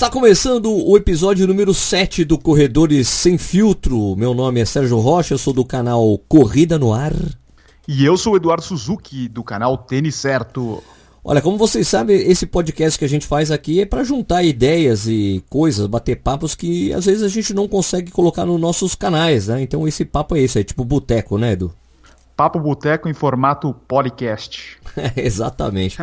Está começando o episódio número 7 do Corredores Sem Filtro. Meu nome é Sérgio Rocha, eu sou do canal Corrida no Ar. E eu sou o Eduardo Suzuki, do canal Tênis Certo. Olha, como vocês sabem, esse podcast que a gente faz aqui é para juntar ideias e coisas, bater papos que às vezes a gente não consegue colocar nos nossos canais, né? Então esse papo é esse, é tipo boteco, né, Edu? Papo Boteco em formato podcast. Exatamente.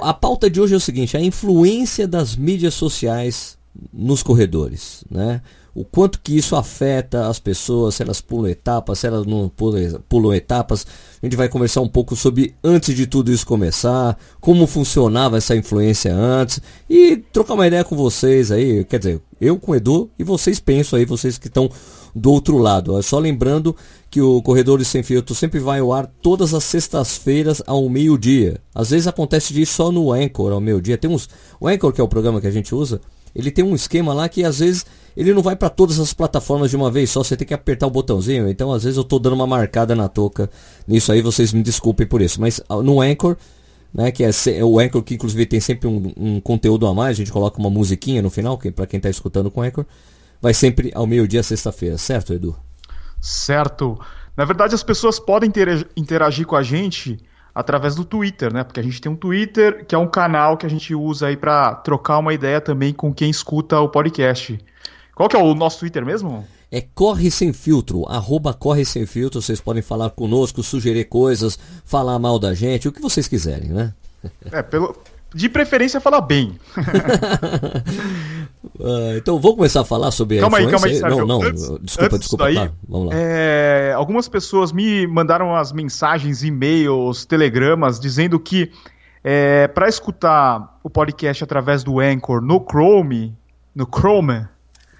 a pauta de hoje é o seguinte: a influência das mídias sociais nos corredores, né? O quanto que isso afeta as pessoas, se elas pulam etapas, se elas não pulam, pulam etapas. A gente vai conversar um pouco sobre antes de tudo isso começar, como funcionava essa influência antes e trocar uma ideia com vocês aí, quer dizer, eu com o Edu e vocês pensam aí, vocês que estão do outro lado. É só lembrando que o Corredores Sem Filtro sempre vai ao ar todas as sextas-feiras ao meio-dia. Às vezes acontece disso só no Anchor ao meio-dia. Tem uns, o Anchor que é o programa que a gente usa, ele tem um esquema lá que às vezes ele não vai para todas as plataformas de uma vez só, você tem que apertar o botãozinho. Então às vezes eu estou dando uma marcada na touca nisso aí, vocês me desculpem por isso. Mas ah, no Anchor, né, que é, é o Anchor que inclusive tem sempre um, um, conteúdo a mais, a gente coloca uma musiquinha no final, que para quem está escutando com o Anchor, vai sempre ao meio-dia sexta-feira, certo, Edu? Certo. Na verdade, as pessoas podem interagir com a gente através do Twitter, né? Porque a gente tem um Twitter que é um canal que a gente usa aí para trocar uma ideia também com quem escuta o podcast. Qual que é o nosso Twitter mesmo? É Corre Sem Filtro, arroba Corre Sem Filtro. Vocês podem falar conosco, sugerir coisas, falar mal da gente, o que vocês quiserem, né? É, pelo, de preferência falar bem. uh, então vou começar a falar sobre calma a aí, calma aí, Sérgio. Não, não, antes, desculpa, antes desculpa. Daí, tá, vamos lá. É, algumas pessoas me mandaram as mensagens, e-mails, telegramas dizendo que é, para escutar o podcast através do Anchor no Chrome, no Chrome,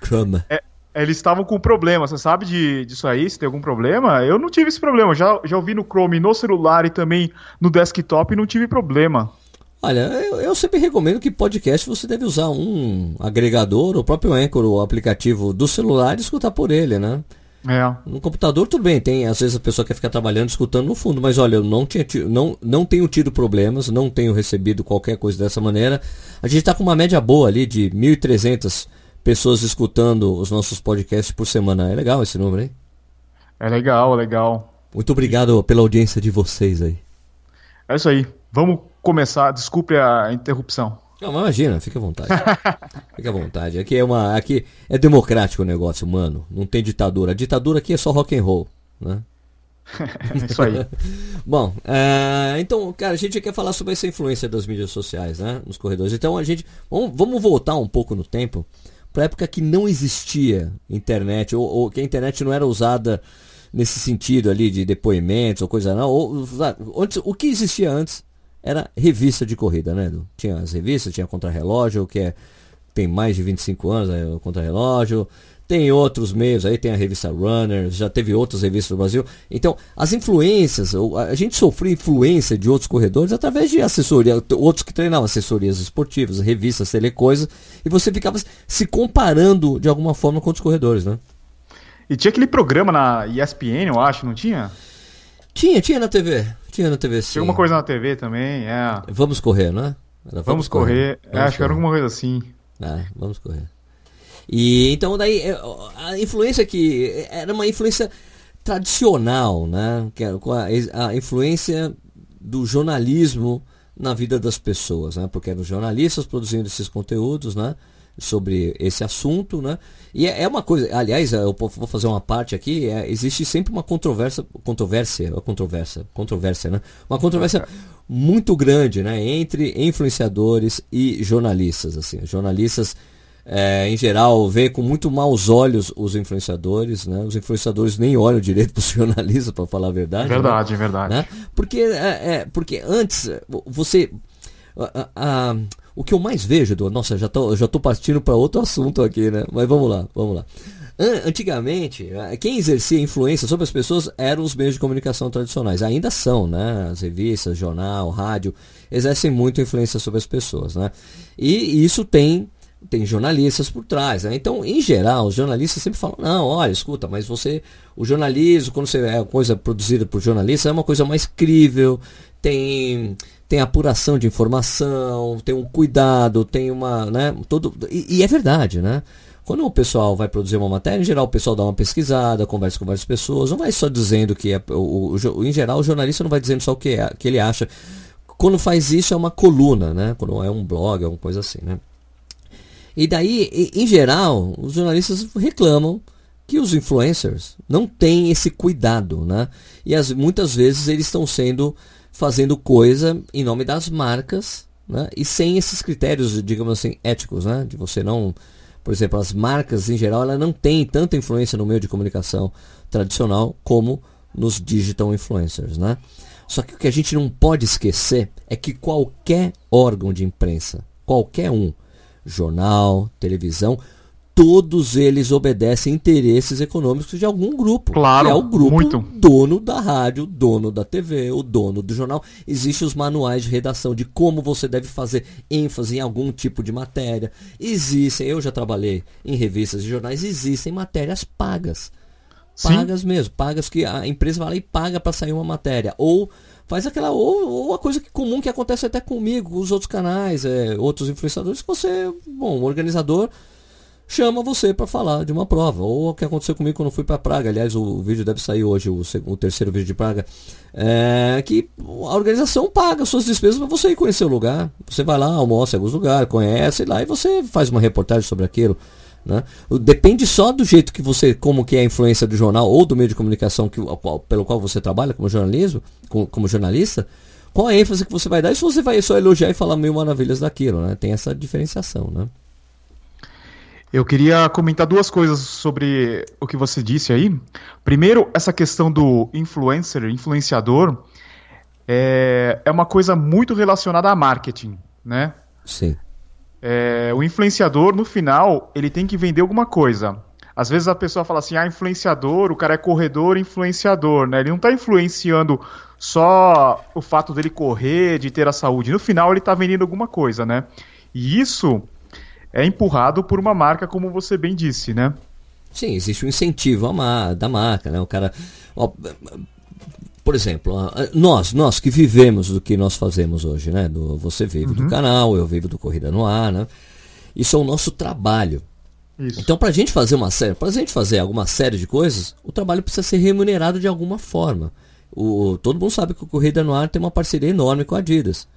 Chrome. É, eles estavam com problema. Você sabe de, disso aí? Se tem algum problema? Eu não tive esse problema. Já, já ouvi no Chrome, no celular e também no desktop e não tive problema. Olha, eu, eu, sempre recomendo que podcast você deve usar um agregador, o próprio Anchor, o aplicativo do celular e escutar por ele, né? É. No computador tudo bem, tem, às vezes a pessoa quer ficar trabalhando, escutando no fundo, mas olha, eu não, tinha, não, não tenho tido problemas, não tenho recebido qualquer coisa dessa maneira. A gente está com uma média boa ali de 1.300 pessoas escutando os nossos podcasts por semana. É legal esse número, hein? É legal, é legal. Muito obrigado pela audiência de vocês aí. É isso aí. Vamos começar. Desculpe a interrupção. Não, imagina, fica à vontade. fica à vontade. Aqui é uma, aqui é democrático o negócio, mano. Não tem ditadura. A ditadura aqui é só rock and roll, né? Isso aí. Bom, uh, então, cara, a gente quer falar sobre essa influência das mídias sociais, né, nos corredores. Então, a gente vamos, vamos voltar um pouco no tempo para época que não existia internet ou, ou, que a internet não era usada nesse sentido ali de depoimentos ou coisa não. Ou, antes, o que existia antes era revista de corrida, né? Edu? Tinha as revistas, tinha Contra-Relógio, que é, tem mais de 25 anos, é o Contra-Relógio. Tem outros meios aí, tem a revista Runner, já teve outras revistas no Brasil. Então, as influências, a gente sofreu influência de outros corredores através de assessoria, outros que treinavam assessorias esportivas, revistas, telecoisas, e você ficava se comparando de alguma forma com outros corredores, né? E tinha aquele programa na ESPN, eu acho, não tinha? Tinha, tinha na TV. Tinha na. Tinha alguma coisa na TV também, é. Vamos correr, não é? Vamos, vamos, correr. correr. Vamos acho correr. que era alguma coisa assim. É, vamos correr. E então daí é, a influência que era uma influência tradicional, né? Que era a, a influência do jornalismo na vida das pessoas, né? Porque eram jornalistas produzindo esses conteúdos, né? Sobre esse assunto, né? E é, é uma coisa, aliás, eu vou fazer uma parte aqui, é, existe sempre uma controvérsia, controvérsia, controvérsia, controvérsia, né? Uma controvérsia muito grande, né? Entre influenciadores e jornalistas, assim. Jornalistas, é, em geral, veem com muito maus olhos os influenciadores, né? Os influenciadores nem olham direito para os jornalistas, para falar a verdade. Verdade, né? verdade. Né? Porque, é, é, porque antes, você... A, a, o que eu mais vejo, do, nossa, já tô, já tô partindo para outro assunto aqui, né? Mas vamos lá, vamos lá. Antigamente, quem exercia influência sobre as pessoas eram os meios de comunicação tradicionais. Ainda são, né? As revistas, jornal, rádio, exercem muito influência sobre as pessoas, né? E isso tem tem jornalistas por trás. Né? Então, em geral, os jornalistas sempre falam, não, olha, escuta, mas você, o jornalismo, quando você é coisa produzida por jornalistas, é uma coisa mais crível, tem tem apuração de informação, tem um cuidado, tem uma, né, todo e, e, é verdade, né? Quando o pessoal vai produzir uma matéria, em geral o pessoal dá uma pesquisada, conversa com várias pessoas, não vai só dizendo que é, o, o, em geral o jornalista não vai dizendo só o que, é, que ele acha. Quando faz isso é uma coluna, né? Quando é um blog, é uma coisa assim, né? E daí, em geral, os jornalistas reclamam que os influencers não têm esse cuidado, né? E as, muitas vezes eles estão sendo fazendo coisa em nome das marcas, né? E sem esses critérios, digamos assim, éticos, né? De você não, por exemplo, as marcas em geral, ela não tem tanta influência no meio de comunicação tradicional como nos digital influencers, né? Só que o que a gente não pode esquecer é que qualquer órgão de imprensa, qualquer um, jornal, televisão, todos eles obedecem interesses econômicos de algum grupo. Claro, é o grupo muito. dono da rádio, dono da TV, o dono do jornal. Existem os manuais de redação de como você deve fazer ênfase em algum tipo de matéria. Existem, eu já trabalhei em revistas e jornais, existem matérias pagas. Pagas Sim. mesmo, pagas que a empresa vai lá e paga para sair uma matéria. Ou faz aquela ou, ou a coisa que, comum que acontece até comigo, os outros canais, é, outros influenciadores, que você, bom, um organizador chama você para falar de uma prova. Ou o que aconteceu comigo quando fui para Praga. Aliás, o vídeo deve sair hoje, o, o terceiro vídeo de Praga. É que a organização paga suas despesas para você ir conhecer o lugar. Você vai lá, almoça em alguns lugares, conhece lá e você faz uma reportagem sobre aquilo. Né? Depende só do jeito que você, como que é a influência do jornal ou do meio de comunicação que, pelo qual você trabalha como jornalismo, como, como jornalista, qual a ênfase que você vai dar e se você vai só elogiar e falar mil maravilhas daquilo, né? Tem essa diferenciação, né? Eu queria comentar duas coisas sobre o que você disse aí. Primeiro, essa questão do influencer, influenciador, é, é uma coisa muito relacionada a marketing, né? Sim. É, o influenciador, no final, ele tem que vender alguma coisa. Às vezes a pessoa fala assim, ah, influenciador, o cara é corredor influenciador, né? Ele não está influenciando só o fato dele correr, de ter a saúde. No final, ele está vendendo alguma coisa, né? E isso é empurrado por uma marca, como você bem disse, né? Sim, existe um incentivo da marca, né? O cara. Ó, por exemplo, nós, nós que vivemos do que nós fazemos hoje, né? Do, você vive uhum. do canal, eu vivo do Corrida no Ar, né? Isso é o nosso trabalho. Isso. Então, para a gente fazer uma série, para gente fazer alguma série de coisas, o trabalho precisa ser remunerado de alguma forma. O, todo mundo sabe que o Corrida no Ar tem uma parceria enorme com a Adidas.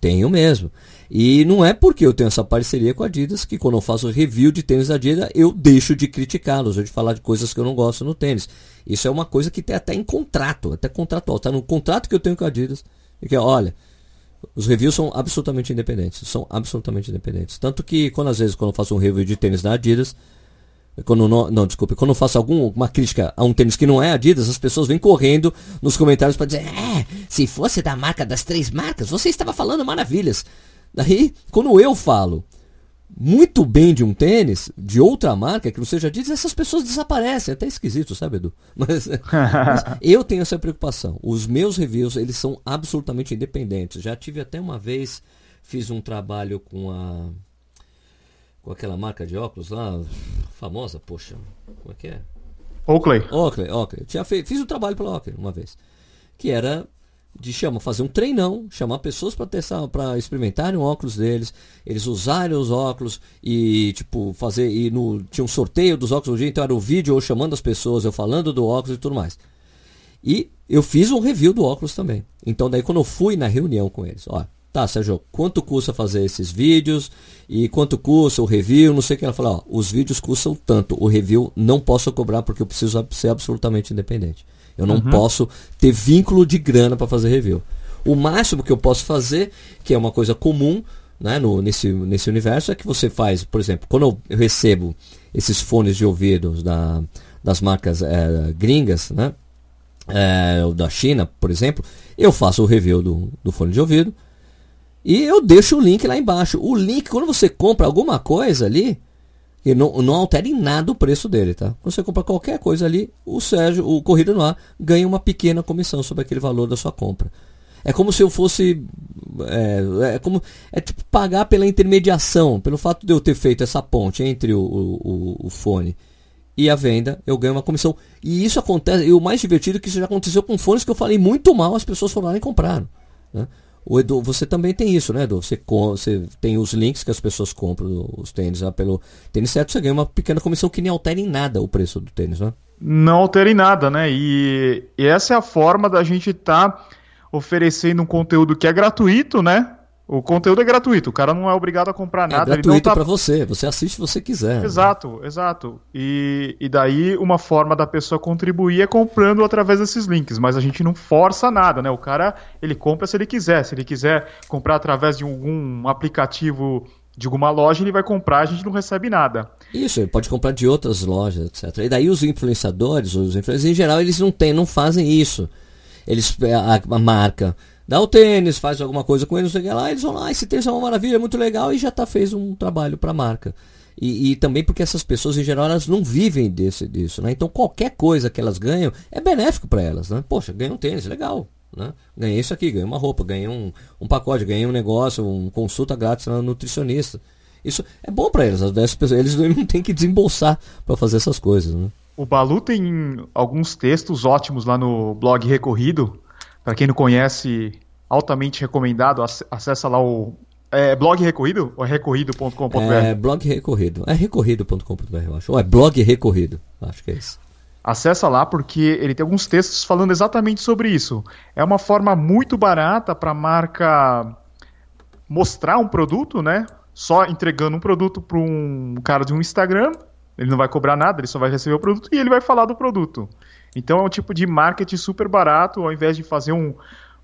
Tenho mesmo. E não é porque eu tenho essa parceria com a Adidas que quando eu faço review de tênis da Adidas eu deixo de criticá-los ou de falar de coisas que eu não gosto no tênis. Isso é uma coisa que tem até em contrato, até contratual. Está no contrato que eu tenho com a Adidas. E que, olha, os reviews são absolutamente independentes. São absolutamente independentes. Tanto que quando às vezes quando eu faço um review de tênis da Adidas, quando não, não, quando eu faço alguma crítica a um tênis que não é Adidas, as pessoas vêm correndo nos comentários para dizer: "É, se fosse da marca das três marcas, você estava falando maravilhas". Daí, quando eu falo muito bem de um tênis, de outra marca, que não seja Adidas, essas pessoas desaparecem. É até esquisito, sabe, Edu? Mas, mas, eu tenho essa preocupação. Os meus reviews, eles são absolutamente independentes. Já tive até uma vez, fiz um trabalho com a com aquela marca de óculos lá, famosa, poxa, como é que é? Oakley. Oakley, Oakley. Tinha feito, fiz um trabalho pela Oakley uma vez, que era de chama, fazer um treinão, chamar pessoas para testar, para experimentarem o óculos deles, eles usarem os óculos e tipo fazer e no tinha um sorteio dos óculos dia, então era o vídeo eu chamando as pessoas, eu falando do óculos e tudo mais. E eu fiz um review do óculos também. Então daí quando eu fui na reunião com eles, ó, Tá, Sérgio, quanto custa fazer esses vídeos? E quanto custa o review? Não sei o que ela falou. Ó, os vídeos custam tanto. O review não posso cobrar porque eu preciso ser absolutamente independente. Eu não uhum. posso ter vínculo de grana para fazer review. O máximo que eu posso fazer, que é uma coisa comum né, no, nesse, nesse universo, é que você faz, por exemplo, quando eu recebo esses fones de ouvido da, das marcas é, gringas, né, é, da China, por exemplo, eu faço o review do, do fone de ouvido e eu deixo o link lá embaixo. O link, quando você compra alguma coisa ali, e não, não altera em nada o preço dele, tá? Quando você compra qualquer coisa ali, o Sérgio, o Corrida no Ar, ganha uma pequena comissão sobre aquele valor da sua compra. É como se eu fosse. É, é como. É tipo pagar pela intermediação, pelo fato de eu ter feito essa ponte entre o, o, o fone e a venda, eu ganho uma comissão. E isso acontece, e o mais divertido é que isso já aconteceu com fones que eu falei muito mal, as pessoas foram lá e compraram. Né? O Edu, você também tem isso, né, Edu? Você, você tem os links que as pessoas compram os tênis lá pelo tênis certo, você ganha uma pequena comissão que nem altera em nada o preço do tênis, né? Não altera em nada, né? E, e essa é a forma da gente estar tá oferecendo um conteúdo que é gratuito, né? O conteúdo é gratuito, o cara não é obrigado a comprar é nada. É gratuito tá... para você, você assiste se você quiser. Exato, né? exato. E, e daí uma forma da pessoa contribuir é comprando através desses links, mas a gente não força nada, né? O cara, ele compra se ele quiser. Se ele quiser comprar através de algum aplicativo de alguma loja, ele vai comprar, a gente não recebe nada. Isso, ele pode comprar de outras lojas, etc. E daí os influenciadores, os influenciadores em geral, eles não têm, não fazem isso. Eles, a, a marca dá o tênis, faz alguma coisa com ele, não sei o que lá, eles vão lá, ah, esse tênis é uma maravilha, é muito legal, e já tá, fez um trabalho para a marca. E, e, também porque essas pessoas, em geral, elas não vivem desse, disso, né? Então qualquer coisa que elas ganham é benéfico para elas, né? Poxa, ganhei um tênis, legal, né? Ganhei isso aqui, ganhei uma roupa, ganhei um, um pacote, ganhei um negócio, um consulta grátis na nutricionista. Isso é bom para eles, eles não têm que desembolsar para fazer essas coisas, né? O Balu tem alguns textos ótimos lá no blog Recorrido, para quem não conhece, altamente recomendado. Acessa lá o é blog recorrido ou é recorrido.com.br? É blog recorrido. É recorrido.com.br, eu acho. Ou é blog recorrido. Acho que é isso. Acessa lá porque ele tem alguns textos falando exatamente sobre isso. É uma forma muito barata para a marca mostrar um produto, né? Só entregando um produto para um cara de um Instagram. Ele não vai cobrar nada, ele só vai receber o produto e ele vai falar do produto. Então é um tipo de marketing super barato, ao invés de fazer um,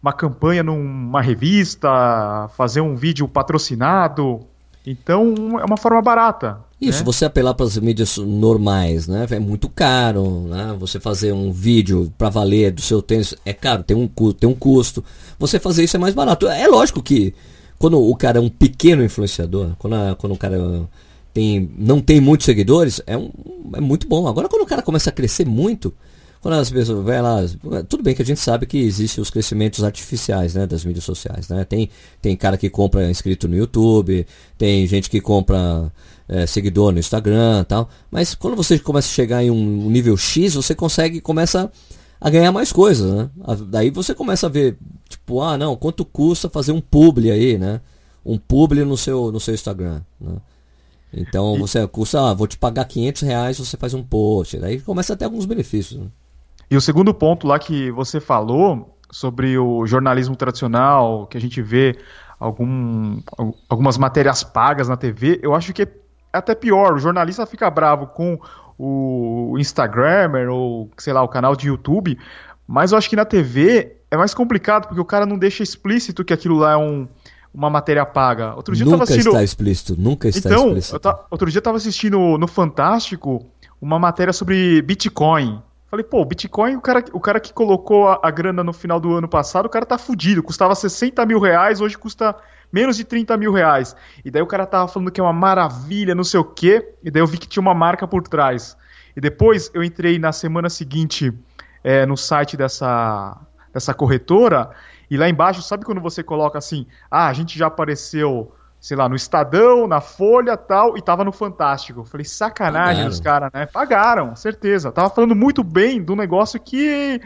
uma campanha numa revista, fazer um vídeo patrocinado. Então é uma forma barata. Isso, né? você apelar para as mídias normais, né? É muito caro, né? Você fazer um vídeo para valer do seu tênis é caro, tem um, tem um custo. Você fazer isso é mais barato. É lógico que quando o cara é um pequeno influenciador, quando, a, quando o cara tem, não tem muitos seguidores, é, um, é muito bom. Agora quando o cara começa a crescer muito, quando as pessoas vai lá, tudo bem que a gente sabe que existem os crescimentos artificiais, né, das mídias sociais, né? Tem tem cara que compra inscrito no YouTube, tem gente que compra é, seguidor no Instagram, tal. Mas quando você começa a chegar em um nível X, você consegue começa a ganhar mais coisas, né? Daí você começa a ver, tipo, ah, não, quanto custa fazer um publi aí, né? Um publi no seu no seu Instagram, né? Então você custa, ah, vou te pagar 500 reais, você faz um post. Daí começa a ter alguns benefícios. Né? E o segundo ponto lá que você falou sobre o jornalismo tradicional, que a gente vê algum, algumas matérias pagas na TV, eu acho que é até pior. O jornalista fica bravo com o Instagrammer ou, sei lá, o canal de YouTube, mas eu acho que na TV é mais complicado, porque o cara não deixa explícito que aquilo lá é um, uma matéria paga. Outro dia nunca eu tava assistindo... está explícito, nunca está então, explícito. Então, outro dia eu tava assistindo no Fantástico uma matéria sobre Bitcoin. Falei, pô, o Bitcoin, o cara, o cara que colocou a, a, grana no final do ano passado, o cara tá fudido. Custava 60 mil reais, hoje custa menos de 30 mil reais. E daí o cara tava falando que é uma maravilha, não sei o quê. E daí eu vi que tinha uma marca por trás. E depois eu entrei na semana seguinte é, no site dessa, dessa corretora. E lá embaixo, sabe quando você coloca assim: ah, a gente já apareceu sei lá, no Estadão, na Folha tal, e tava no Fantástico. falei, sacanagem Pagaram. os caras, né? Pagaram, certeza. Tava falando muito bem do negócio que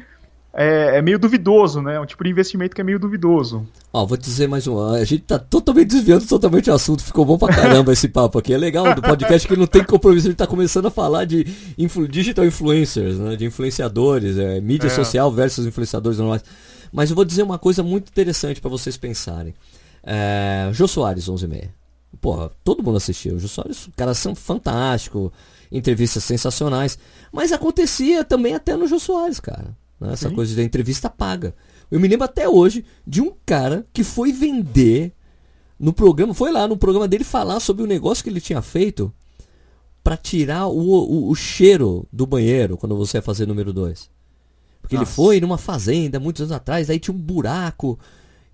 é, é, meio duvidoso, né? Um tipo de investimento que é meio duvidoso. Ó, vou dizer mais uma. A gente tá totalmente desviando totalmente o assunto. Ficou bom pra caramba esse papo aqui. É legal do podcast que não tem compromisso. A gente tá começando a falar de influ digital influencers, né? De influenciadores, é, mídia é. social versus influenciadores normais. Mas eu vou dizer uma coisa muito interessante para vocês pensarem. É, Jô Soares, 11 e meia. Porra, todo mundo assistiu. O Jô Soares, caras são fantásticos, entrevistas sensacionais. Mas acontecia também até no Jô Soares, cara. Né? Essa Sim. coisa da entrevista paga. Eu me lembro até hoje de um cara que foi vender no programa, foi lá no programa dele falar sobre o negócio que ele tinha feito para tirar o, o, o, cheiro do banheiro quando você ia fazer número 2. Porque Nossa. ele foi numa fazenda muitos anos atrás, aí tinha um buraco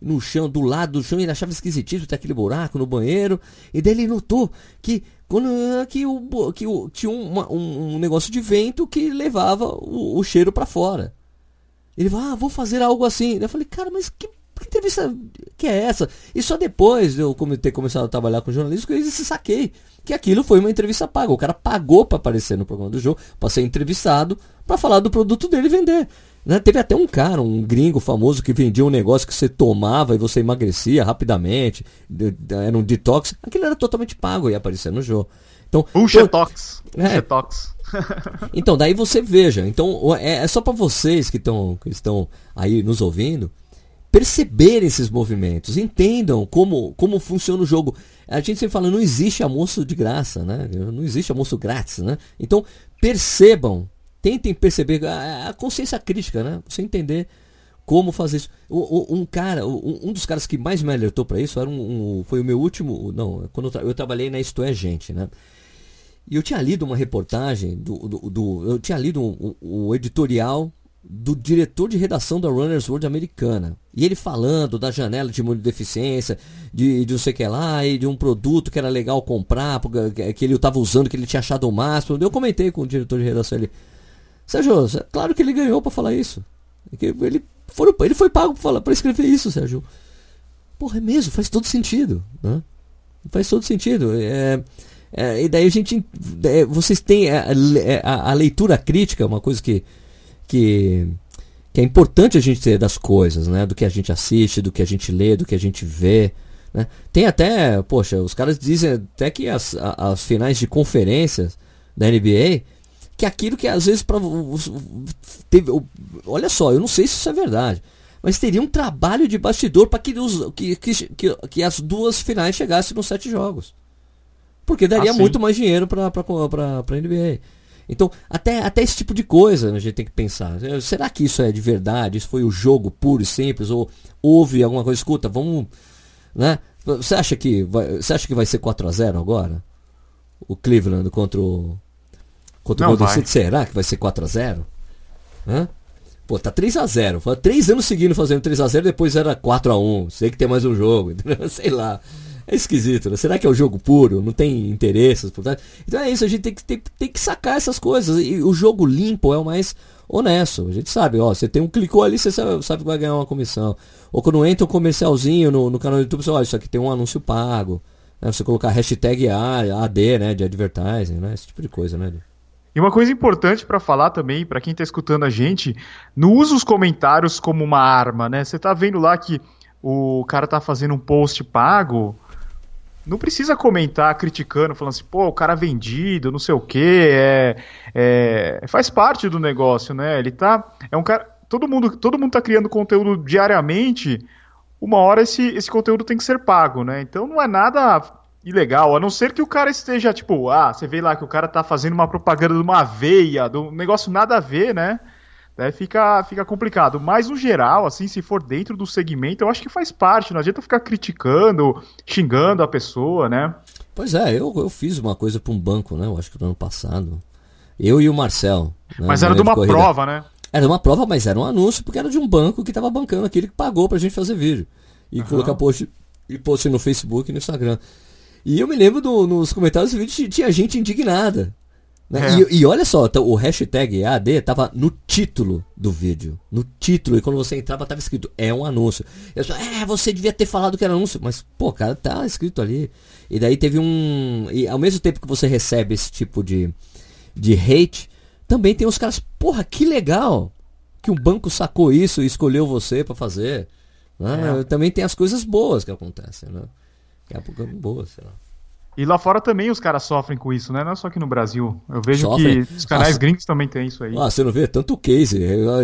no chão, do lado do chão, ele achava esquisitíssimo ter aquele buraco no banheiro. E daí ele notou que quando que o que o, tinha uma, um, um, negócio de vento que levava o, o cheiro para fora. Ele falou, ah, vou fazer algo assim. Eu falei, cara, mas que que entrevista que é essa? E só depois de eu ter começado a trabalhar com jornalismo eu se saquei que aquilo foi uma entrevista paga. O cara pagou para aparecer no programa do jogo, para ser entrevistado, para falar do produto dele e vender. Né? Teve até um cara, um gringo famoso, que vendia um negócio que você tomava e você emagrecia rapidamente, era um detox. Aquilo era totalmente pago e aparecer no jogo. Então, Buchetox. É. então, daí você veja. Então, é, é só para vocês que, tão, que estão aí nos ouvindo perceberem esses movimentos, entendam como, como funciona o jogo. A gente sempre fala, não existe almoço de graça, né? Não existe almoço grátis, né? Então, percebam, tentem perceber a, a consciência crítica, né? Você entender como fazer isso. Um, um cara, um, um, dos caras que mais me alertou para isso era um, um, foi o meu último, não, quando eu, tra eu trabalhei na Isto é Gente, né? E eu tinha lido uma reportagem do, do, do eu tinha lido um, um, editorial do diretor de redação da Runners World americana. E ele falando da janela de imunodeficiência, de, de não sei o que lá, e de um produto que era legal comprar, que ele estava usando, que ele tinha achado o máximo. Eu comentei com o diretor de redação ele. Sérgio, claro que ele ganhou para falar isso. Ele, foram, ele foi pago para escrever isso, Sérgio. Porra, é mesmo, faz todo sentido. Né? Faz todo sentido. É, é, e daí a gente. É, vocês têm a, a, a, leitura crítica, uma coisa que, que, que é importante a gente ter das coisas, né? Do que a gente assiste, do que a gente lê, do que a gente vê. Né? Tem até, poxa, os caras dizem até que as, as finais de conferências da NBA que aquilo que às vezes para teve olha só eu não sei se isso é verdade mas teria um trabalho de bastidor para que, que, que, que, as duas finais chegassem nos sete jogos. Porque daria ah, muito mais dinheiro para a. NBA então até, até esse tipo de coisa a gente tem que pensar. Será que isso é de verdade? Isso foi o jogo puro e simples? Ou houve alguma coisa? Escuta vamos né? Você acha que vai, você acha que vai ser 4 a 0 agora? O Cleveland contra o Contra o Golden será que vai ser 4x0? Hã? Pô, tá 3x0. Foi três anos seguindo fazendo 3x0, depois era 4x1. Sei que tem mais um jogo, sei lá. É esquisito, né? Será que é o jogo puro? Não tem interesses? Portanto? Então é isso, a gente tem que, tem, tem que sacar essas coisas. E o jogo limpo é o mais honesto. A gente sabe, ó, você tem um clicou ali, você sabe, sabe que vai ganhar uma comissão. Ou quando entra um comercialzinho no, no canal do YouTube, você olha, isso aqui tem um anúncio pago. Né? Você colocar hashtag AD, né? De advertising, né? Esse tipo de coisa, né? E uma coisa importante para falar também, para quem está escutando a gente, não usa os comentários como uma arma, né? Você tá vendo lá que o cara tá fazendo um post pago, não precisa comentar criticando, falando assim, pô, o cara é vendido, não sei o quê, é, é, faz parte do negócio, né? Ele tá, é um cara, todo mundo, todo mundo tá criando conteúdo diariamente, uma hora esse, esse conteúdo tem que ser pago, né? Então não é nada ilegal, a não ser que o cara esteja, tipo, ah, você vê lá que o cara tá fazendo uma propaganda de uma aveia, de um negócio nada a ver, né? Daí fica, fica complicado. Mas, no geral, assim, se for dentro do segmento, eu acho que faz parte. Não adianta ficar criticando, xingando a pessoa, né? Pois é, eu, eu fiz uma coisa para um banco, né? Eu acho que no ano passado. Eu e o Marcel. Né? Mas era de uma prova, né? Era de uma prova, mas era um anúncio, porque era de um banco que estava bancando aquele que pagou pra gente fazer vídeo. E uhum. colocar post, e post no Facebook e no Instagram. E eu me lembro do, nos comentários do vídeo tinha gente indignada. Né? É. E, e, olha só, o hashtag AD tava no título do vídeo. No título. E quando você entrava, tava escrito, é um anúncio. Eu só, é, você devia ter falado que era anúncio. Mas, pô, cara, tá escrito ali. E daí teve um. E ao mesmo tempo que você recebe esse tipo de, de hate, também tem os caras, porra, que legal que um banco sacou isso e escolheu você para fazer. Né? É. Também tem as coisas boas que acontecem, né? Daqui a pouco é boa, sei lá. E lá fora também os caras sofrem com isso, né? Não é só aqui no Brasil. Eu vejo Sofrem. que os canais ah, gringos também tem isso aí. Ah, você não vê? Tanto o case.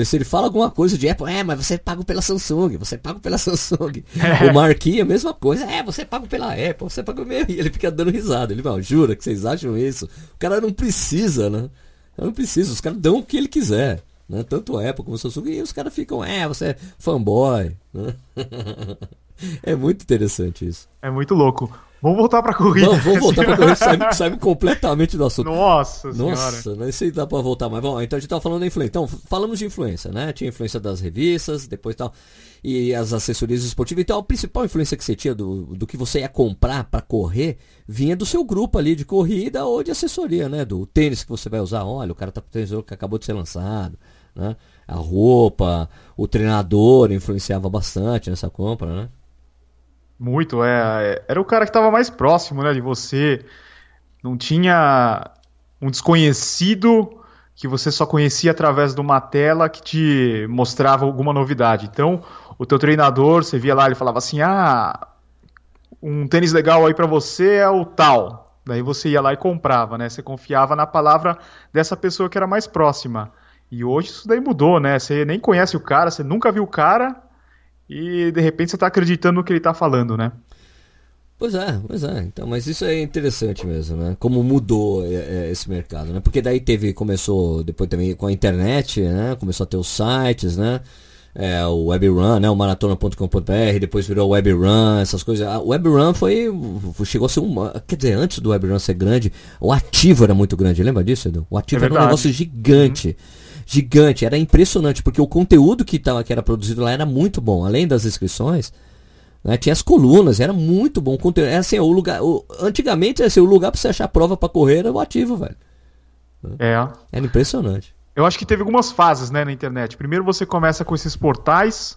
Se ele fala alguma coisa de Apple, é, mas você é paga pela Samsung, você é paga pela Samsung. É. O Marquinhos, a mesma coisa. É, você é paga pela Apple, você paga meu. E ele fica dando risada. Ele fala, jura que vocês acham isso? O cara não precisa, né? Não precisa, os caras dão o que ele quiser. Né? Tanto a Apple como a Samsung. E os caras ficam, é, você é fanboy. Né? É muito interessante isso. É muito louco. Vamos voltar pra corrida. Vamos, vamos voltar pra corrida, sabe completamente do assunto. Nossa Nossa, não sei se dá pra voltar, mas bom, então a gente tava falando da influência. Então, falamos de influência, né? Tinha influência das revistas, depois tal, e as assessorias esportivas. Então, a principal influência que você tinha do, do que você ia comprar para correr vinha do seu grupo ali de corrida ou de assessoria, né? Do tênis que você vai usar. Olha, o cara tá com o tênis que acabou de ser lançado né? A roupa, o treinador influenciava bastante nessa compra, né? Muito, é. Era o cara que estava mais próximo, né, de você. Não tinha um desconhecido que você só conhecia através de uma tela que te mostrava alguma novidade. Então, o teu treinador, você via lá, ele falava assim: "Ah, um tênis legal aí para você é o tal". Daí você ia lá e comprava, né? Você confiava na palavra dessa pessoa que era mais próxima. E hoje isso daí mudou, né? Você nem conhece o cara, você nunca viu o cara e de repente você está acreditando no que ele está falando, né? Pois é, pois é. Então, mas isso é interessante mesmo, né? Como mudou é, é, esse mercado, né? Porque daí teve, começou depois também com a internet, né? Começou a ter os sites, né? É, o WebRun, né? O maratona.com.br, depois virou o WebRun, essas coisas. A WebRun foi, chegou a ser um, quer dizer, antes do WebRun ser grande, o ativo era muito grande, lembra disso, Edu? O ativo é era um negócio gigante. Uhum gigante, era impressionante, porque o conteúdo que, tava, que era produzido lá era muito bom, além das inscrições, né, tinha as colunas, era muito bom o conteúdo. Era assim, o lugar, o, antigamente assim, o lugar para você achar prova para correr era o ativo, velho. É. Era impressionante. Eu acho que teve algumas fases, né, na internet. Primeiro você começa com esses portais,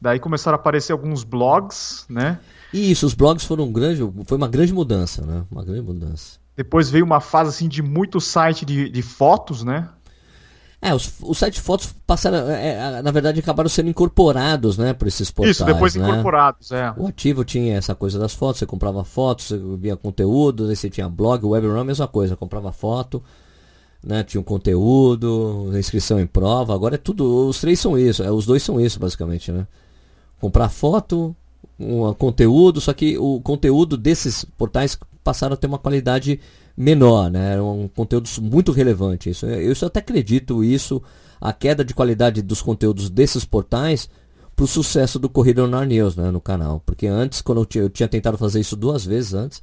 daí começaram a aparecer alguns blogs, né? Isso, os blogs foram um grande, foi uma grande mudança, né? Uma grande mudança. Depois veio uma fase assim de muito site de, de fotos, né? É, os, os de fotos passaram, é, é, na verdade, acabaram sendo incorporados, né, por esses portais. Isso, depois né? incorporados, é. O ativo tinha essa coisa das fotos, você comprava fotos, você via conteúdo, aí você tinha blog, a mesma coisa, comprava foto, né, tinha um conteúdo, inscrição em prova, agora é tudo, os três são isso, é, os dois são isso, basicamente, né. Comprar foto, um conteúdo, só que o conteúdo desses portais passaram a ter uma qualidade menor, né? Era um conteúdo muito relevante. Isso, eu até acredito isso, a queda de qualidade dos conteúdos desses portais para o sucesso do Corrida on News né, no canal. Porque antes, quando eu tinha, eu tinha, tentado fazer isso duas vezes antes,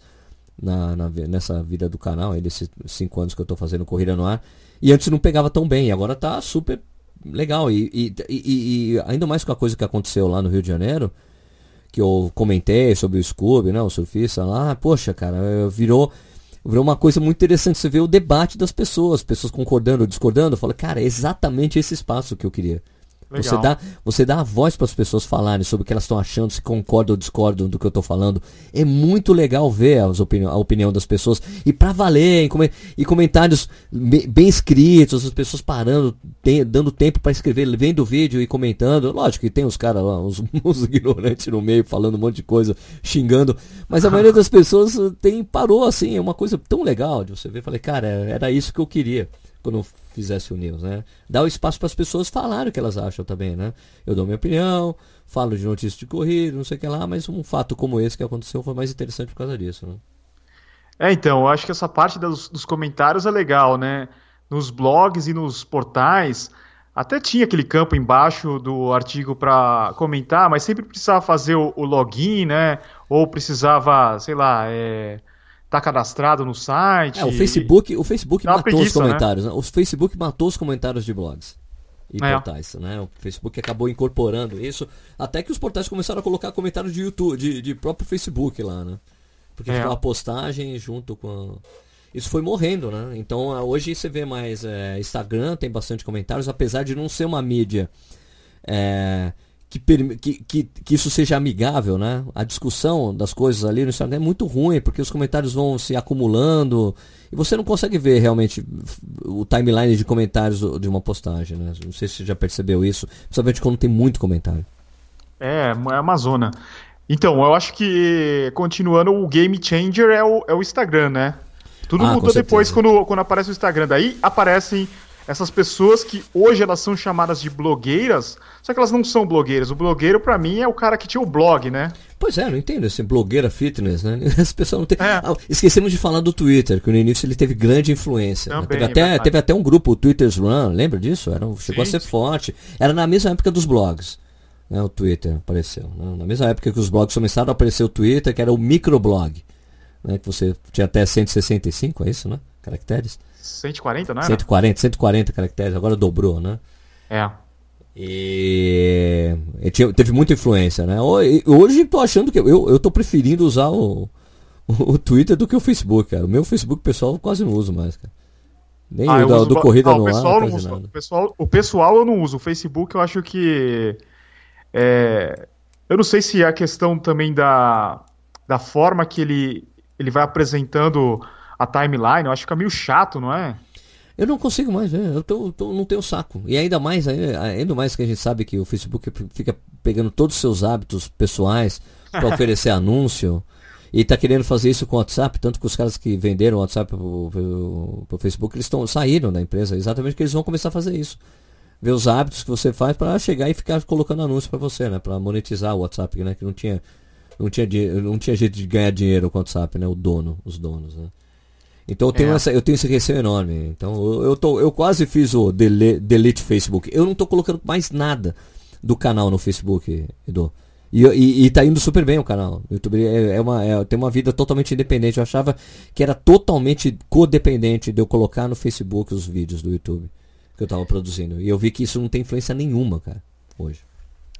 na, na, nessa vida do canal, aí desses cinco anos que eu estou fazendo Corrida no Ar, e antes não pegava tão bem, agora está super legal. E, e, e, e, ainda mais com a coisa que aconteceu lá no Rio de Janeiro, que eu comentei sobre o Scooby, né, o surfista lá, poxa, cara, virou virou uma coisa muito interessante. Você vê o debate das pessoas, pessoas concordando ou discordando. Fala, cara, é exatamente esse espaço que eu queria. Você dá, você dá a voz para as pessoas falarem sobre o que elas estão achando, se concordam ou discordam do que eu estou falando. É muito legal ver as opini a opinião das pessoas. E para valer, e, com e comentários bem escritos, as pessoas parando, tem, dando tempo para escrever, vendo o vídeo e comentando. Lógico que tem os caras lá, os, os, ignorantes no meio, falando um monte de coisa, xingando. Mas a maioria das pessoas tem, parou assim. É uma coisa tão legal de você ver. Falei, cara, era isso que eu queria quando fizesse o News, né? Dá o espaço para as pessoas falarem o que elas acham também, né? Eu dou minha opinião, falo de notícias de corrida, não sei o que lá, mas um fato como esse que aconteceu foi mais interessante por causa disso, né? É, então, eu acho que essa parte dos, dos comentários é legal, né? Nos blogs e nos portais, até tinha aquele campo embaixo do artigo para comentar, mas sempre precisava fazer o, o, login, né? Ou precisava, sei lá, é, tá cadastrado no site. É, o Facebook, o Facebook matou preguiça, os comentários. Né? O Facebook matou os comentários de blogs e é. portais, né? O Facebook acabou incorporando isso, até que os portais começaram a colocar comentários de YouTube, de, de próprio Facebook lá, né? Porque é. ficou a postagem junto com a... Isso foi morrendo, né? Então hoje você vê mais é, Instagram, tem bastante comentários, apesar de não ser uma mídia é, que, que, que, isso seja amigável, né? A discussão das coisas ali no Instagram é muito ruim, porque os comentários vão se acumulando e você não consegue ver realmente o timeline de comentários de uma postagem, né? Não sei se você já percebeu isso, principalmente quando tem muito comentário. É, é Amazona. Então, eu acho que, continuando, o game changer é o, é o Instagram, né? Tudo ah, mudou depois quando, quando aparece o Instagram. Daí aparecem essas pessoas que hoje elas são chamadas de blogueiras, só que elas não são blogueiras. O blogueiro, para mim, é o cara que tinha o blog, né? Pois é, não entendo esse blogueira fitness, né? As pessoas não têm. É. Ah, esquecemos de falar do Twitter, que no início ele teve grande influência. Né? Teve, até, teve até um grupo, o Twitter's Run, lembra disso? Era, chegou sim, a ser forte. Era na mesma época dos blogs. Né, o Twitter apareceu. Né? Na mesma época que os blogs começaram a aparecer o Twitter, que era o microblog. Né? Que você tinha até 165, é isso, né? Caracteres. 140, não é? 140, 140 caracteres, agora dobrou, né? É. E, e teve muita influência, né? Hoje tô achando que eu, eu tô preferindo usar o, o Twitter do que o Facebook, cara. O meu Facebook pessoal eu quase não uso mais, cara. Nem ah, o do, do Corrida ah, no pessoal ar. Não uso, o, pessoal, o pessoal eu não uso. O Facebook eu acho que. É, eu não sei se é a questão também da, da forma que ele, ele vai apresentando a timeline. Eu acho que fica meio chato, não é? Eu não consigo mais ver, eu tô, tô, não tenho saco. E ainda mais, ainda mais que a gente sabe que o Facebook fica pegando todos os seus hábitos pessoais para oferecer anúncio. E tá querendo fazer isso com o WhatsApp, tanto que os caras que venderam o WhatsApp pro, pro, pro Facebook, eles estão saíram da empresa, exatamente porque eles vão começar a fazer isso. Ver os hábitos que você faz para chegar e ficar colocando anúncio para você, né? Para monetizar o WhatsApp, né? Que não tinha, não tinha, não tinha jeito de ganhar dinheiro com o WhatsApp, né? O dono, os donos, né? Então eu tenho, é. essa, eu tenho esse receio enorme. Então eu, eu, tô, eu quase fiz o delete, delete Facebook. Eu não estou colocando mais nada do canal no Facebook, Edu. E, e, e tá indo super bem o canal. O YouTube é, é uma, é, tem uma vida totalmente independente. Eu achava que era totalmente codependente de eu colocar no Facebook os vídeos do YouTube que eu estava produzindo. E eu vi que isso não tem influência nenhuma, cara, hoje.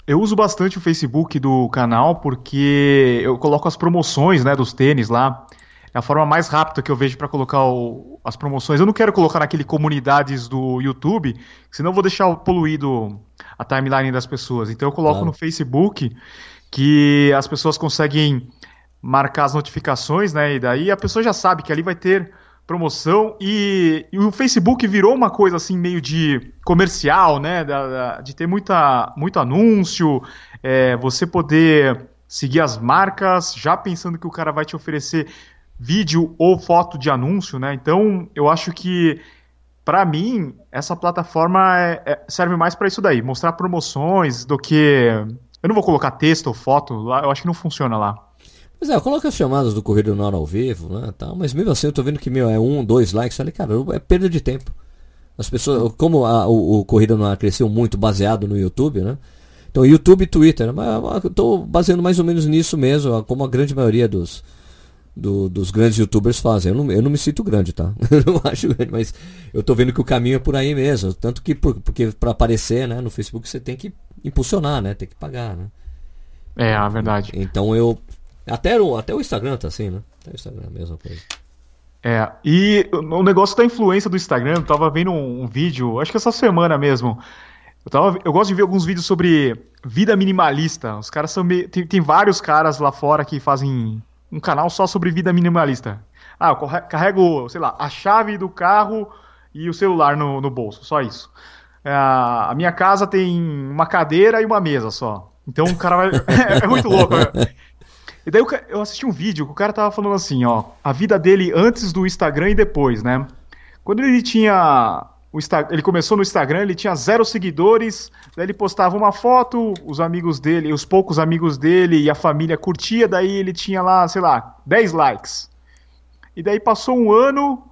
Eu uso bastante o Facebook do canal porque eu coloco as promoções, né, dos tênis lá. É a forma mais rápida que eu vejo para colocar o, as promoções. Eu não quero colocar naquele comunidades do YouTube, senão eu vou deixar poluído a timeline das pessoas. Então eu coloco claro. no Facebook que as pessoas conseguem marcar as notificações, né? E daí a pessoa já sabe que ali vai ter promoção e, e o Facebook virou uma coisa assim meio de comercial, né? Da, da, de ter muita, muito anúncio, é, você poder seguir as marcas já pensando que o cara vai te oferecer vídeo ou foto de anúncio, né? Então eu acho que para mim essa plataforma é, é, serve mais para isso daí, mostrar promoções do que eu não vou colocar texto ou foto lá, eu acho que não funciona lá. Pois é, coloca as chamadas do Correio no Hora ao vivo, né? Tal, mas mesmo assim eu tô vendo que meu, é um, dois likes. Falei, cara, é perda de tempo. As pessoas, como a, o, o Corrida no cresceu muito baseado no YouTube, né? Então, YouTube e Twitter. Mas eu tô baseando mais ou menos nisso mesmo, como a grande maioria dos, do, dos grandes youtubers fazem. Eu não, eu não me sinto grande, tá? Eu não acho grande, mas eu tô vendo que o caminho é por aí mesmo. Tanto que por, porque para aparecer né, no Facebook você tem que impulsionar, né? Tem que pagar, né? É, a verdade. Então eu. Até o, até o Instagram tá assim, né? Até o Instagram, a mesma coisa. É, e o negócio da influência do Instagram, eu tava vendo um, um vídeo, acho que essa semana mesmo. Eu, tava, eu gosto de ver alguns vídeos sobre vida minimalista. Os caras são meio, tem, tem vários caras lá fora que fazem um canal só sobre vida minimalista. Ah, eu carrego, sei lá, a chave do carro e o celular no, no bolso, só isso. É, a minha casa tem uma cadeira e uma mesa só. Então o cara vai. é, muito louco. Né? E daí eu assisti um vídeo que o cara tava falando assim, ó, a vida dele antes do Instagram e depois, né? Quando ele tinha ele começou no Instagram, ele tinha zero seguidores, daí ele postava uma foto, os amigos dele, os poucos amigos dele e a família curtia, daí ele tinha lá, sei lá, 10 likes. E daí passou um ano,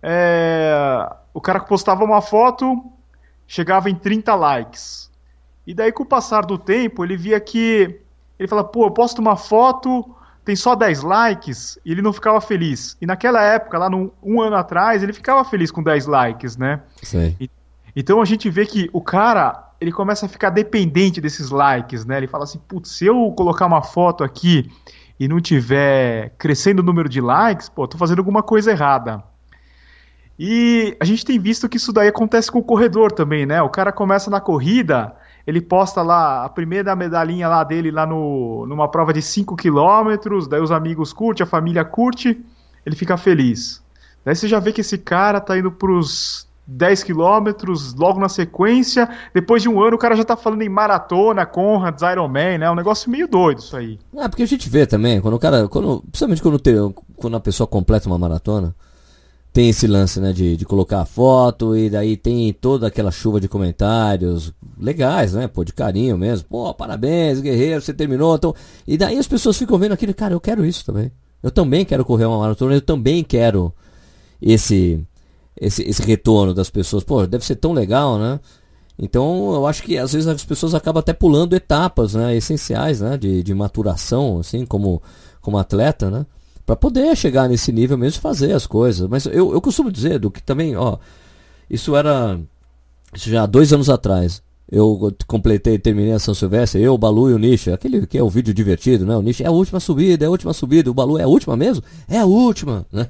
é, o cara que postava uma foto chegava em 30 likes. E daí com o passar do tempo, ele via que ele fala, pô, eu posto uma foto, tem só 10 likes e ele não ficava feliz. E naquela época, lá no, um ano atrás, ele ficava feliz com 10 likes, né? Sim. E, então a gente vê que o cara, ele começa a ficar dependente desses likes, né? Ele fala assim, putz, se eu colocar uma foto aqui e não tiver crescendo o número de likes, pô, tô fazendo alguma coisa errada. E a gente tem visto que isso daí acontece com o corredor também, né? O cara começa na corrida, ele posta lá a primeira medalhinha lá dele lá no, numa prova de 5 km, daí os amigos curtem, a família curte, ele fica feliz. Daí você já vê que esse cara tá indo pros 10 quilômetros logo na sequência. Depois de um ano, o cara já tá falando em maratona, Conrads, Ironman, né? É um negócio meio doido isso aí. Ah, porque a gente vê também, quando o cara. Quando, principalmente quando, tem, quando a pessoa completa uma maratona tem esse lance, né, de, de colocar a foto e daí tem toda aquela chuva de comentários legais, né, pô, de carinho mesmo. Pô, parabéns, guerreiro, você terminou. Então... E daí as pessoas ficam vendo aquilo, cara, eu quero isso também. Eu também quero correr uma maratona, eu também quero esse, esse, esse retorno das pessoas. Pô, deve ser tão legal, né? Então eu acho que às vezes as pessoas acabam até pulando etapas, né, essenciais, né, de, de maturação, assim, como, como atleta, né? Para poder chegar nesse nível mesmo fazer as coisas. Mas eu, eu costumo dizer do que também, ó, isso era isso já dois anos atrás. Eu completei, terminei a São Silvestre, eu, o Balu e o Nish, aquele que é o vídeo divertido, né? O Nish é a última subida, é a última subida, o Balu é a última mesmo? É a última, né?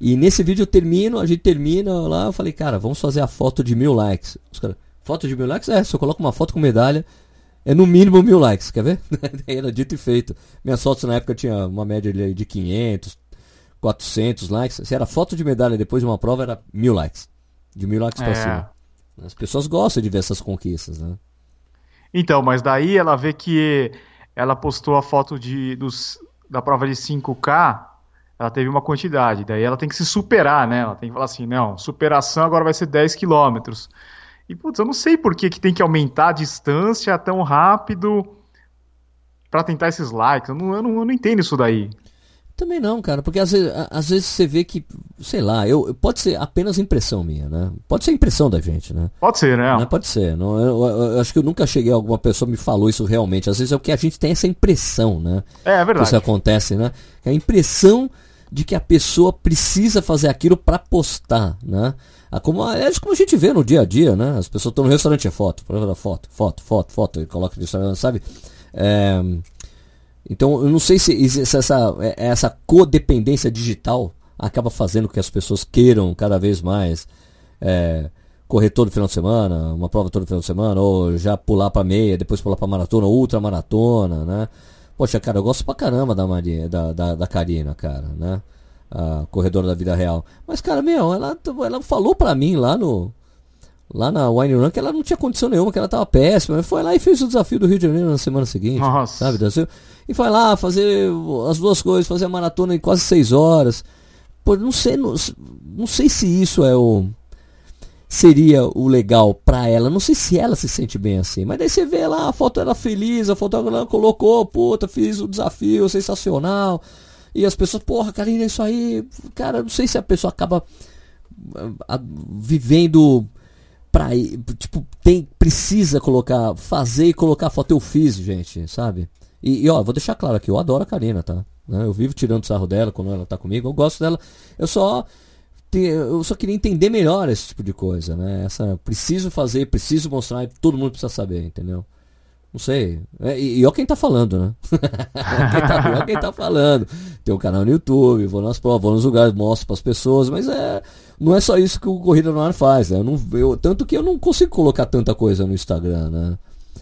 E nesse vídeo eu termino, a gente termina lá, eu falei, cara, vamos fazer a foto de mil likes. Os caras, foto de mil likes? É, se eu coloco uma foto com medalha, é no mínimo mil likes, quer ver? Era dito e feito. Minhas fotos na época tinha uma média de 500, 400 likes. Se era foto de medalha depois de uma prova, era mil likes. De mil likes é. pra cima. As pessoas gostam de ver essas conquistas, né? Então, mas daí ela vê que ela postou a foto de, dos, da prova de 5K, ela teve uma quantidade, daí ela tem que se superar, né? Ela tem que falar assim, não, superação agora vai ser 10 quilômetros. E, putz, eu não sei por que, que tem que aumentar a distância tão rápido para tentar esses likes. Eu não, eu, não, eu não entendo isso daí. Também não, cara, porque às vezes, às vezes você vê que, sei lá, eu, pode ser apenas impressão minha, né? Pode ser impressão da gente, né? Pode ser, né? né? Pode ser. Não, eu, eu, eu, acho que eu nunca cheguei, alguma pessoa me falou isso realmente. Às vezes é o que a gente tem essa impressão, né? É, é verdade. Que isso acontece, né? É a impressão de que a pessoa precisa fazer aquilo para postar, né? Ah, como, é como a gente vê no dia a dia, né? As pessoas estão no restaurante, é foto, foto, foto, foto, foto, e coloca no restaurante, sabe? É, então, eu não sei se, se essa, é, essa codependência digital acaba fazendo com que as pessoas queiram cada vez mais é, correr todo final de semana, uma prova todo final de semana, ou já pular para meia, depois pular para maratona, ultra maratona, né? Poxa, cara, eu gosto pra caramba da, Maria, da, da, da Karina, cara, né? A corredora da vida real. Mas, cara, meu, ela, ela falou pra mim lá no. Lá na Wine Run que ela não tinha condição nenhuma, que ela tava péssima. Foi lá e fez o desafio do Rio de Janeiro na semana seguinte. Nossa. Sabe? E foi lá fazer as duas coisas, fazer a maratona em quase seis horas. Pô, não sei, não, não sei se isso é o seria o legal para ela. Não sei se ela se sente bem assim. Mas daí você vê lá a foto dela feliz, a fotógrafa colocou, puta, fiz o desafio, sensacional. E as pessoas, porra, Karina, isso aí. Cara, não sei se a pessoa acaba a, a, vivendo pra tipo, tem, precisa colocar, fazer e colocar a foto. Eu fiz, gente, sabe? E, e ó, vou deixar claro aqui, eu adoro a Karina, tá? Eu vivo tirando sarro dela quando ela tá comigo, eu gosto dela. Eu só eu só queria entender melhor esse tipo de coisa, né? Essa, preciso fazer, preciso mostrar, todo mundo precisa saber, entendeu? Não sei. É, e, e quem tá falando, né? quem tá, quem tá falando. Tem um canal no YouTube, vou nas provas, vou nos lugares, mostro para as pessoas, mas é, não é só isso que o Corrida no Ar faz, né? Eu não, eu, tanto que eu não consigo colocar tanta coisa no Instagram, né?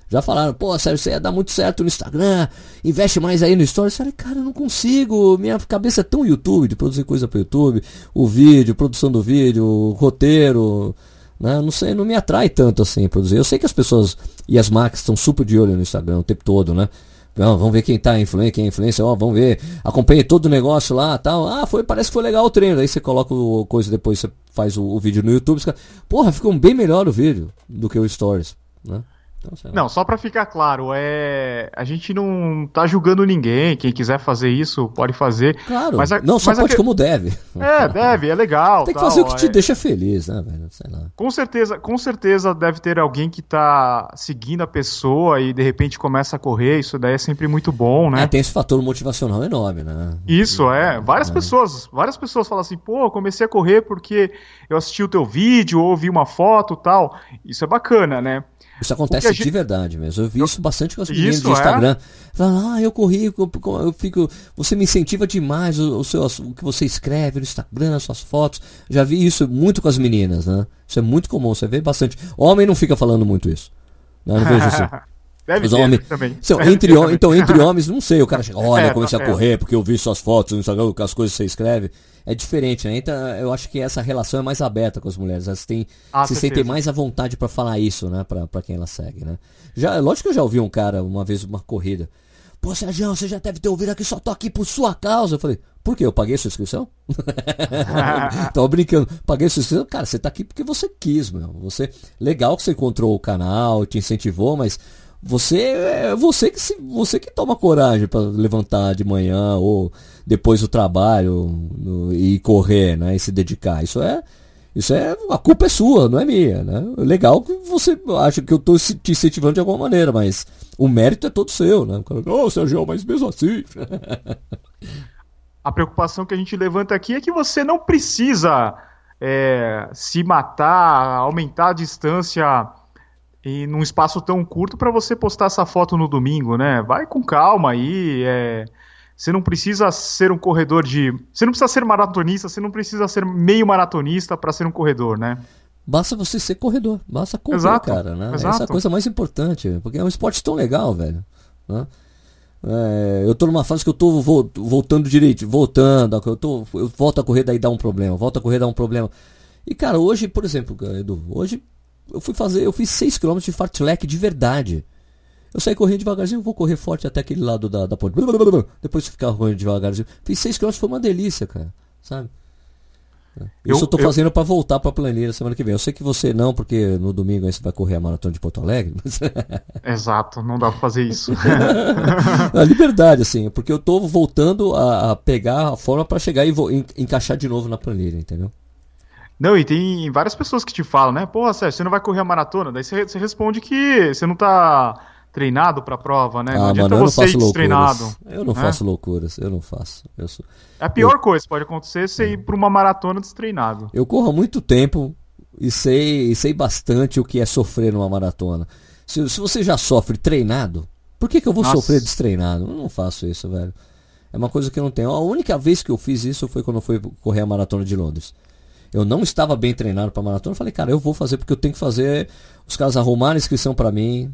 Já falaram, pô, Sérgio, você ia dar muito certo no Instagram, investe mais aí no Stories. Eu falei, cara, eu não consigo, minha cabeça é tão YouTube, de produzir coisa para YouTube, o vídeo, produção do vídeo, roteiro, né? Não sei, não me atrai tanto assim produzir. Eu sei que as pessoas e as marcas estão super de olho no Instagram o tempo todo, né? Não, vamos ver quem tá influente, quem é influência, ó, vamos ver, acompanhe todo o negócio lá, tal. Ah, foi, parece que foi legal o treino. Aí você coloca o coisa depois você faz o, o vídeo no YouTube, você, porra, ficou bem melhor o vídeo do que o Stories, né? Então, não, só para ficar claro, é a gente não tá julgando ninguém. Quem quiser fazer isso pode fazer. Claro. Mas a, não só pode como deve. É, deve, é legal. Tem que tal, fazer o que é... te deixa feliz, né, velho? Sei lá. Com certeza, com certeza deve ter alguém que tá seguindo a pessoa e de repente começa a correr. Isso daí é sempre muito bom, né? É, tem esse fator motivacional enorme, né? Isso é. Várias é. pessoas, várias pessoas falam assim, pô, comecei a correr porque eu assisti o teu vídeo, ou vi uma foto, tal. Isso é bacana, né? Isso acontece gente... de verdade mesmo. Eu vi isso bastante com as meninas do Instagram. É? Falam, ah, eu corri, eu, eu, fico. Você me incentiva demais o, o, seu, o que você escreve no Instagram, as suas fotos. Já vi isso muito com as meninas, né? Isso é muito comum, você vê bastante. Homem não fica falando muito isso. Né? Eu não vejo isso. Deve Os homens, também. São, entre, então, entre homens, não sei, o cara chega, olha, é, comecei a correr porque eu vi suas fotos no Instagram, as coisas que você escreve. É diferente, né? Então, eu acho que essa relação é mais aberta com as mulheres. Elas têm, ah, se sentem mais à vontade para falar isso, né? Pra, pra quem elas segue, né? Já, lógico que eu já ouvi um cara, uma vez, uma corrida. Pô, Sérgio, você já deve ter ouvido aqui, só tô aqui por sua causa. Eu falei, por quê? Eu paguei sua inscrição? Tava brincando. Paguei sua inscrição? Cara, você tá aqui porque você quis, meu. Você, legal que você encontrou o canal, te incentivou, mas você é você que se, você que toma coragem para levantar de manhã ou depois do trabalho no, e correr, né, e se dedicar. Isso é isso é a culpa é sua, não é minha, né? Legal que você acha que eu estou te incentivando de alguma maneira, mas o mérito é todo seu, né? Ô, oh, Sérgio, mas mesmo assim. a preocupação que a gente levanta aqui é que você não precisa é, se matar, aumentar a distância e num espaço tão curto para você postar essa foto no domingo, né? Vai com calma aí. É... você não precisa ser um corredor de. Você não precisa ser maratonista, você não precisa ser meio maratonista para ser um corredor, né? Basta você ser corredor, basta correr, Exato. cara, né? Exato. Essa é a coisa mais importante, porque é um esporte tão legal, velho. Né? É, eu tô numa fase que eu tô voltando direito, voltando, eu, tô, eu volto a correr, daí dá um problema, volto a correr, dá um problema. E cara, hoje, por exemplo, Edu, hoje eu fui fazer, eu fiz 6 km de fartlek de verdade. Eu saí correndo devagarzinho, vou correr forte até aquele lado da, da ponte. Depois ficar correndo devagarzinho. Fiz 6 km, foi uma delícia, cara. Sabe? Isso eu, eu tô fazendo para voltar para a planilha semana que vem. Eu sei que você não, porque no domingo aí você vai correr a maratona de Porto Alegre. Mas... Exato, não dá para fazer isso. a liberdade, assim, porque eu tô voltando a, a pegar a forma para chegar e vou, en, encaixar de novo na planilha, entendeu? Não, e tem várias pessoas que te falam, né? Porra, Sérgio, você não vai correr a maratona? Daí você, você responde que você não tá treinado para a prova, né? Ah, não adianta mano, você ir destreinado. Eu não né? faço loucuras, eu não faço. Eu sou... É a pior eu... coisa que pode acontecer você é. ir para uma maratona destreinado. Eu corro há muito tempo e sei, e sei bastante o que é sofrer numa maratona. Se, se você já sofre treinado, por que, que eu vou Nossa. sofrer destreinado? Eu não faço isso, velho. É uma coisa que eu não tenho. A única vez que eu fiz isso foi quando eu fui correr a maratona de Londres. Eu não estava bem treinado para maratona. Eu falei, cara, eu vou fazer porque eu tenho que fazer. Os caras arrumaram inscrição para mim.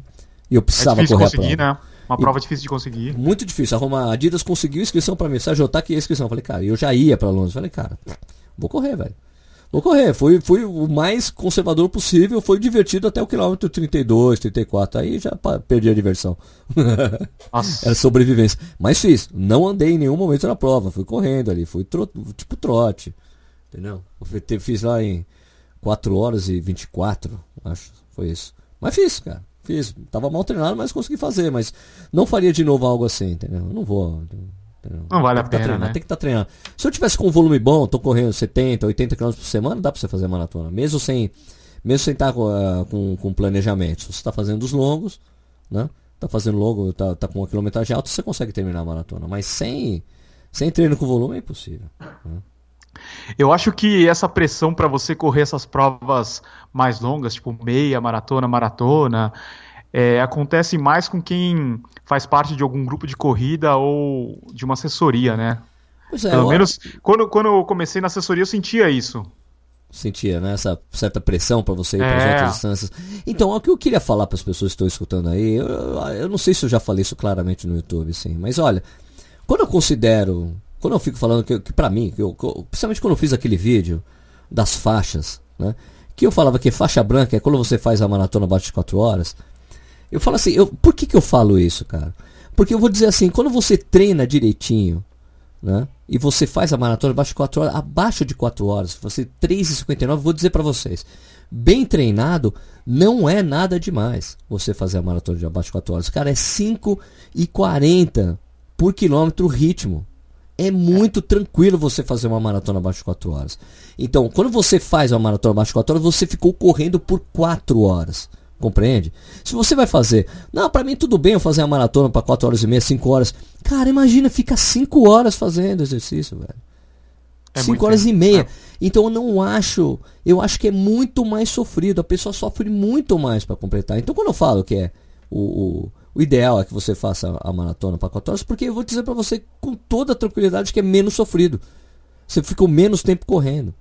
E eu precisava é correr a prova. Né? Uma prova e, difícil de conseguir. Muito difícil. Arrumar. A Adidas conseguiu inscrição para mim. Sérgio, tá aqui a inscrição. Eu falei, cara, eu já ia para Londres. Eu falei, cara, vou correr, velho. Vou correr. Fui, fui o mais conservador possível. Foi divertido até o quilômetro 32, 34. Aí já perdi a diversão. Era sobrevivência. Mas fiz. Não andei em nenhum momento na prova. Fui correndo ali. Fui tipo trote. Entendeu? Eu fiz lá em 4 horas e 24. Acho. Foi isso. Mas fiz, cara. Fiz. Tava mal treinado, mas consegui fazer. Mas não faria de novo algo assim, entendeu? Eu não vou. Entendeu? Não vale a tá pena, né? Tem que estar tá treinando. Se eu tivesse com um volume bom, tô correndo 70, 80 km por semana, dá pra você fazer maratona. Mesmo sem mesmo sem estar com, uh, com, com planejamento. Se você está fazendo os longos, né? Tá fazendo longo, tá, tá com uma quilometragem alta, você consegue terminar a maratona. Mas sem, sem treino com volume é impossível. Né? Eu acho que essa pressão para você correr essas provas mais longas, tipo meia, maratona, maratona, é, acontece mais com quem faz parte de algum grupo de corrida ou de uma assessoria, né? Pois é, Pelo eu... menos quando, quando eu comecei na assessoria eu sentia isso. Sentia, né? Essa certa pressão para você ir para as é. outras instâncias. Então, o que eu queria falar para as pessoas que estão escutando aí, eu, eu não sei se eu já falei isso claramente no YouTube, sim, mas olha, quando eu considero quando eu fico falando que, que para mim, que eu, principalmente quando eu fiz aquele vídeo das faixas, né? Que eu falava que faixa branca é quando você faz a maratona abaixo de 4 horas. Eu falo assim, eu, por que, que eu falo isso, cara? Porque eu vou dizer assim, quando você treina direitinho, né? E você faz a maratona abaixo de 4 horas, abaixo de 4 horas, você 3,59, vou dizer para vocês, bem treinado, não é nada demais você fazer a maratona de abaixo de 4 horas. Cara, é 5,40 por quilômetro ritmo. É muito tranquilo você fazer uma maratona abaixo de 4 horas. Então, quando você faz uma maratona abaixo de 4 horas, você ficou correndo por 4 horas. Compreende? Se você vai fazer, não, para mim tudo bem eu fazer uma maratona para 4 horas e meia, 5 horas. Cara, imagina, fica 5 horas fazendo exercício, velho. 5 é horas tempo. e meia. É. Então eu não acho, eu acho que é muito mais sofrido. A pessoa sofre muito mais para completar. Então quando eu falo que é o, o o ideal é que você faça a maratona para 4 horas, porque eu vou dizer para você com toda tranquilidade que é menos sofrido. Você ficou menos tempo correndo.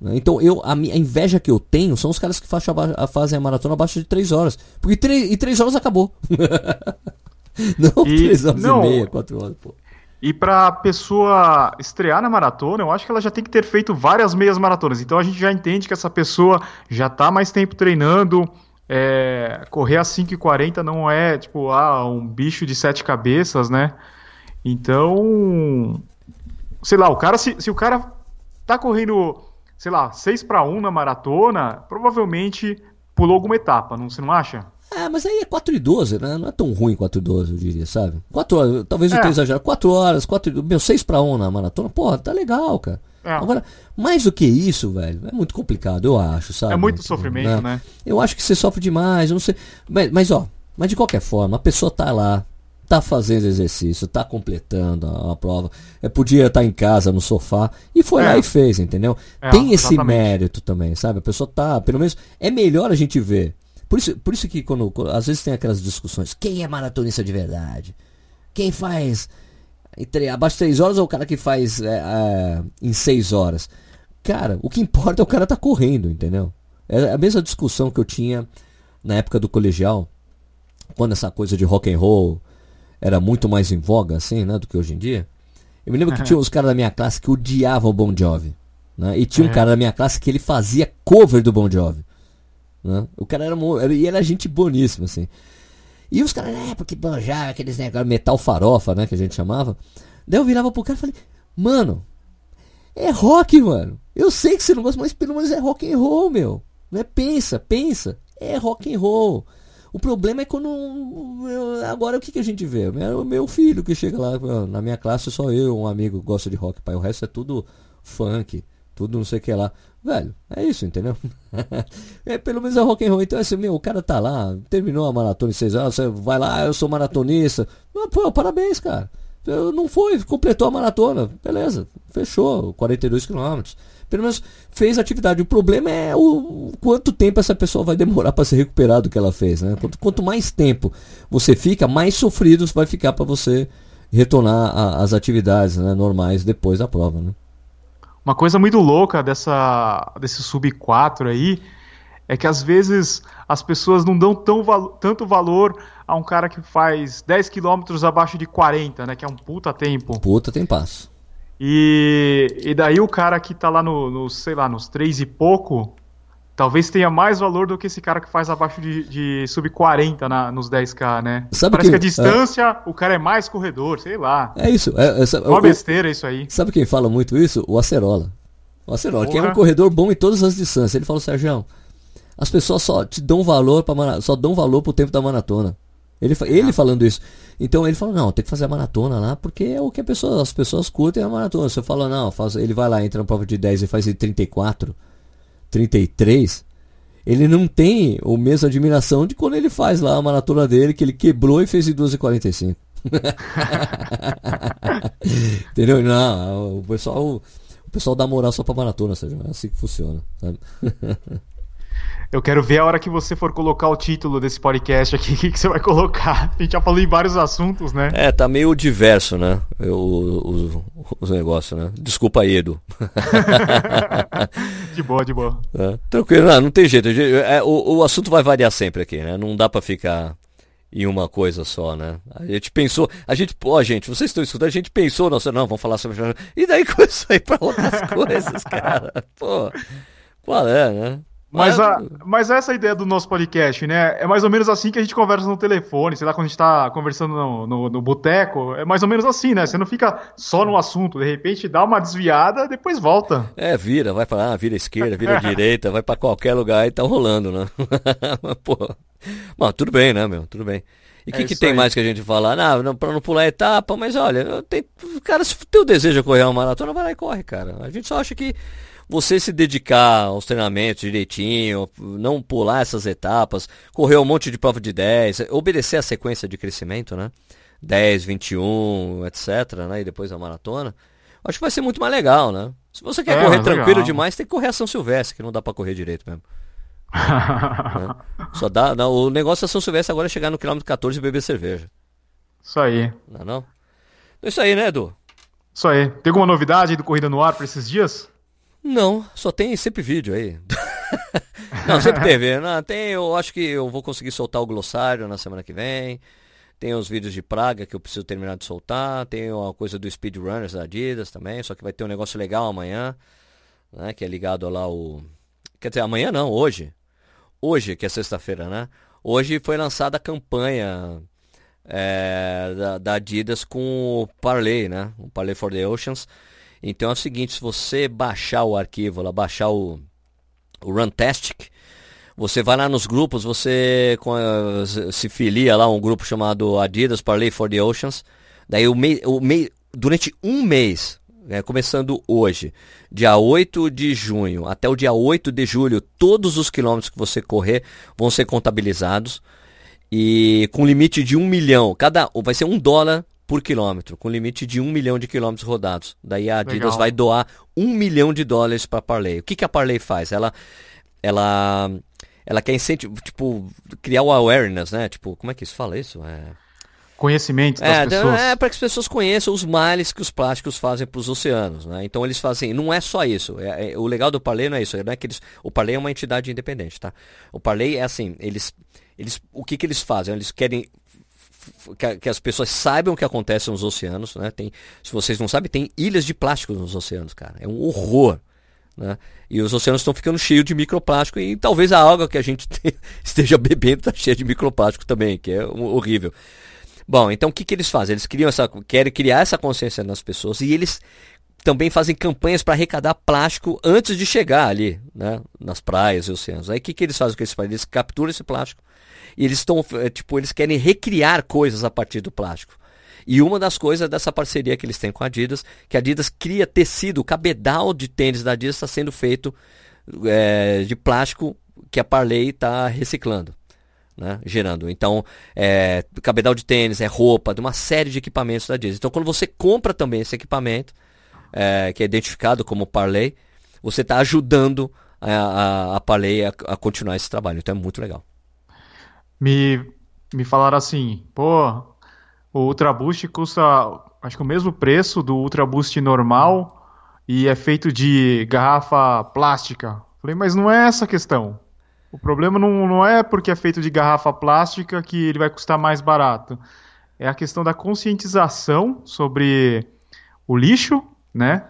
Né? Então, eu, a, minha, a inveja que eu tenho são os caras que fazem a, fazem a maratona abaixo de 3 horas. Porque 3, e 3 horas acabou. não e, 3 horas não, e meia, 4 horas, pô. E para a pessoa estrear na maratona, eu acho que ela já tem que ter feito várias meias maratonas. Então a gente já entende que essa pessoa já está mais tempo treinando, é, correr a 5,40 não é tipo ah, um bicho de sete cabeças, né? Então, sei lá, o cara se, se o cara tá correndo, sei lá, 6 para 1 na maratona, provavelmente pulou alguma etapa, não você não acha? É, mas aí é 4 e 12, né? Não é tão ruim 4 e 12, eu diria, sabe? 4 horas, talvez eu é. tenha exagerado. 4 horas, 4 meu, 6 para 1 na maratona, porra, tá legal, cara. É. Agora, mais do que isso, velho, é muito complicado, eu acho, sabe? É muito sofrimento, né? né? Eu acho que você sofre demais, eu não sei. Mas, mas, ó, mas de qualquer forma, a pessoa tá lá, tá fazendo exercício, tá completando a, a prova. É, podia estar tá em casa, no sofá, e foi é. lá e fez, entendeu? É, Tem esse exatamente. mérito também, sabe? A pessoa tá, pelo menos, é melhor a gente ver. Por isso, por isso que quando, às vezes tem aquelas discussões, quem é maratonista de verdade? Quem faz Entre, abaixo de 3 horas ou o cara que faz é, é, em 6 horas? Cara, o que importa é o cara tá correndo, entendeu? É a mesma discussão que eu tinha na época do colegial, quando essa coisa de rock and roll era muito mais em voga, assim, né, do que hoje em dia. Eu me lembro que tinha uns caras da minha classe que odiavam o Bon Jovi. Né? E tinha um cara da minha classe que ele fazia cover do Bon Jovi. Né? O cara era, era, e era gente boníssima, assim. E os caras, é, porque Jovi, aqueles negócios, metal farofa, né, que a gente chamava. Daí eu virava pro cara e falei, mano, é rock, mano. Eu sei que você não gosta, mas pelo menos é rock and roll, meu. Não é pensa, pensa. É rock and roll. O problema é quando. Agora o que, que a gente vê? O meu filho que chega lá, na minha classe só eu, um amigo gosta de rock, pai. O resto é tudo funk, tudo não sei o que lá. Velho, é isso, entendeu? é pelo menos é rock and roll. Então assim, meu, o cara tá lá, terminou a maratona em seis anos, você vai lá, ah, eu sou maratonista. Pô, parabéns, cara. Não foi, completou a maratona. Beleza, fechou, 42 quilômetros. Pelo menos fez atividade. O problema é o quanto tempo essa pessoa vai demorar para se recuperar do que ela fez. Né? Quanto, quanto mais tempo você fica, mais sofrido vai ficar para você retornar às atividades né, normais depois da prova. Né? Uma coisa muito louca dessa, desse sub 4 aí é que às vezes as pessoas não dão tão, tanto valor a um cara que faz 10 km abaixo de 40, né? Que é um puta tempo. Puta tem passo. E, e daí o cara que tá lá no, no, sei lá, nos 3 e pouco, talvez tenha mais valor do que esse cara que faz abaixo de, de sub 40 na, nos 10k, né? Sabe Parece que, que a distância, é... o cara é mais corredor, sei lá. É isso. É, é, Uma besteira isso aí. Sabe quem fala muito isso? O Acerola. O Acerola, Porra. que é um corredor bom em todas as distâncias. Ele falou, Sérgio, as pessoas só te dão valor para só dão valor pro tempo da maratona. Ele, ele falando isso. Então ele falou, não, tem que fazer a maratona lá, porque é o que pessoa, as pessoas curtem a maratona. Você fala, não, faz, ele vai lá, entra na prova de 10 e faz em 34, 33. Ele não tem o mesmo admiração de quando ele faz lá a maratona dele, que ele quebrou e fez em 12h45. Entendeu? Não, o pessoal, o pessoal dá moral só pra maratona, seja, é assim que funciona, sabe? Eu quero ver a hora que você for colocar o título desse podcast aqui, o que, que, você vai colocar. A gente já falou em vários assuntos, né? É, tá meio diverso, né? os, os negócios, né? Desculpa aí, Edu. de boa, de boa. É, tranquilo, não, não tem jeito. É, o, o assunto vai variar sempre aqui, né? Não dá para ficar em uma coisa só, né? A gente pensou, a gente, ó, gente, vocês estão escutando, a gente pensou, nossa, não, vamos falar sobre. E daí começou a ir pra outras coisas, cara. Pô, qual é, né? Mas, a, mas essa é a ideia do nosso podcast, né? É mais ou menos assim que a gente conversa no telefone, sei lá, quando a gente tá conversando no, no, no boteco, é mais ou menos assim, né? Você não fica só no assunto, de repente dá uma desviada, depois volta. É, vira, vai pra lá, vira esquerda, vira direita, vai para qualquer lugar e tá rolando, né? Pô. Bom, tudo bem, né, meu? Tudo bem. E o é que, que tem aí. mais que a gente falar? Não, não, pra não pular etapa, mas olha, tem, cara, se teu desejo é correr uma maratona, vai lá e corre, cara. A gente só acha que você se dedicar aos treinamentos direitinho, não pular essas etapas, correr um monte de prova de 10, obedecer a sequência de crescimento, né? 10, 21, etc, né? E depois a maratona. Acho que vai ser muito mais legal, né? Se você quer é, correr tranquilo legal. demais, tem que correr a São Silvestre, que não dá para correr direito mesmo. né? Só dá, não, o negócio da São Silvestre agora é chegar no quilômetro 14 e beber cerveja. Isso aí. Não, é não? Então, isso aí, né, Edu? Isso aí. Tem alguma novidade do Corrida no Ar para esses dias? Não, só tem sempre vídeo aí. não, sempre teve. Não, tem, eu acho que eu vou conseguir soltar o glossário na semana que vem. Tem os vídeos de Praga que eu preciso terminar de soltar. Tem a coisa do Speedrunners da Adidas também. Só que vai ter um negócio legal amanhã. Né, que é ligado lá o. Quer dizer, amanhã não, hoje. Hoje, que é sexta-feira, né? Hoje foi lançada a campanha é, da, da, Adidas com o Parley, né? O Parley for the Oceans então é o seguinte, se você baixar o arquivo, lá, baixar o, o Runtastic, você vai lá nos grupos, você se filia lá a um grupo chamado Adidas Parley for the Oceans. Daí o mês, o mês, durante um mês, é, começando hoje, dia 8 de junho até o dia 8 de julho, todos os quilômetros que você correr vão ser contabilizados. E com limite de um milhão, cada vai ser um dólar por quilômetro, com limite de um milhão de quilômetros rodados. Daí a Adidas Legal. vai doar um milhão de dólares para a Parley. O que, que a Parley faz? Ela, ela, ela quer incentivar, tipo, criar o awareness, né? Tipo, como é que isso fala isso? É... conhecimento das é, pessoas. É, para que as pessoas conheçam os males que os plásticos fazem para os oceanos. Né? Então eles fazem. Não é só isso. É, é, o legal do Parley não é isso. Não é que eles, o Parley é uma entidade independente, tá? O Parley é assim, eles. eles o que, que eles fazem? Eles querem que, que, as pessoas saibam o que acontece nos oceanos, né? Tem, se vocês não sabem, tem ilhas de plástico nos oceanos, cara. É um horror. Né? E os oceanos estão ficando cheios de microplástico e talvez a água que a gente esteja bebendo está cheia de microplástico também, que é horrível. Bom, então o que, que eles fazem? Eles criam essa, querem criar essa consciência nas pessoas e eles também fazem campanhas para arrecadar plástico antes de chegar ali, né, nas praias e oceanos. Aí o que, que eles fazem com esse plástico? Eles capturam esse plástico e eles estão, é, tipo, eles querem recriar coisas a partir do plástico. E uma das coisas dessa parceria que eles têm com a Adidas, que a Adidas cria tecido, o cabedal de tênis da Adidas está sendo feito é, de plástico que a Parley está reciclando né, gerando. Então, é, cabedal de tênis, é roupa, de uma série de equipamentos da Disney. Então, quando você compra também esse equipamento, é, que é identificado como Parley, você está ajudando a, a, a Parley a, a, continuar esse trabalho. Então, é muito legal. Me, me falaram assim, pô, o Ultra Boost custa, acho que o mesmo preço do Ultra Boost normal e é feito de garrafa plástica. Falei, mas não é essa a questão. O problema não, não é porque é feito de garrafa plástica que ele vai custar mais barato. É a questão da conscientização sobre o lixo, né?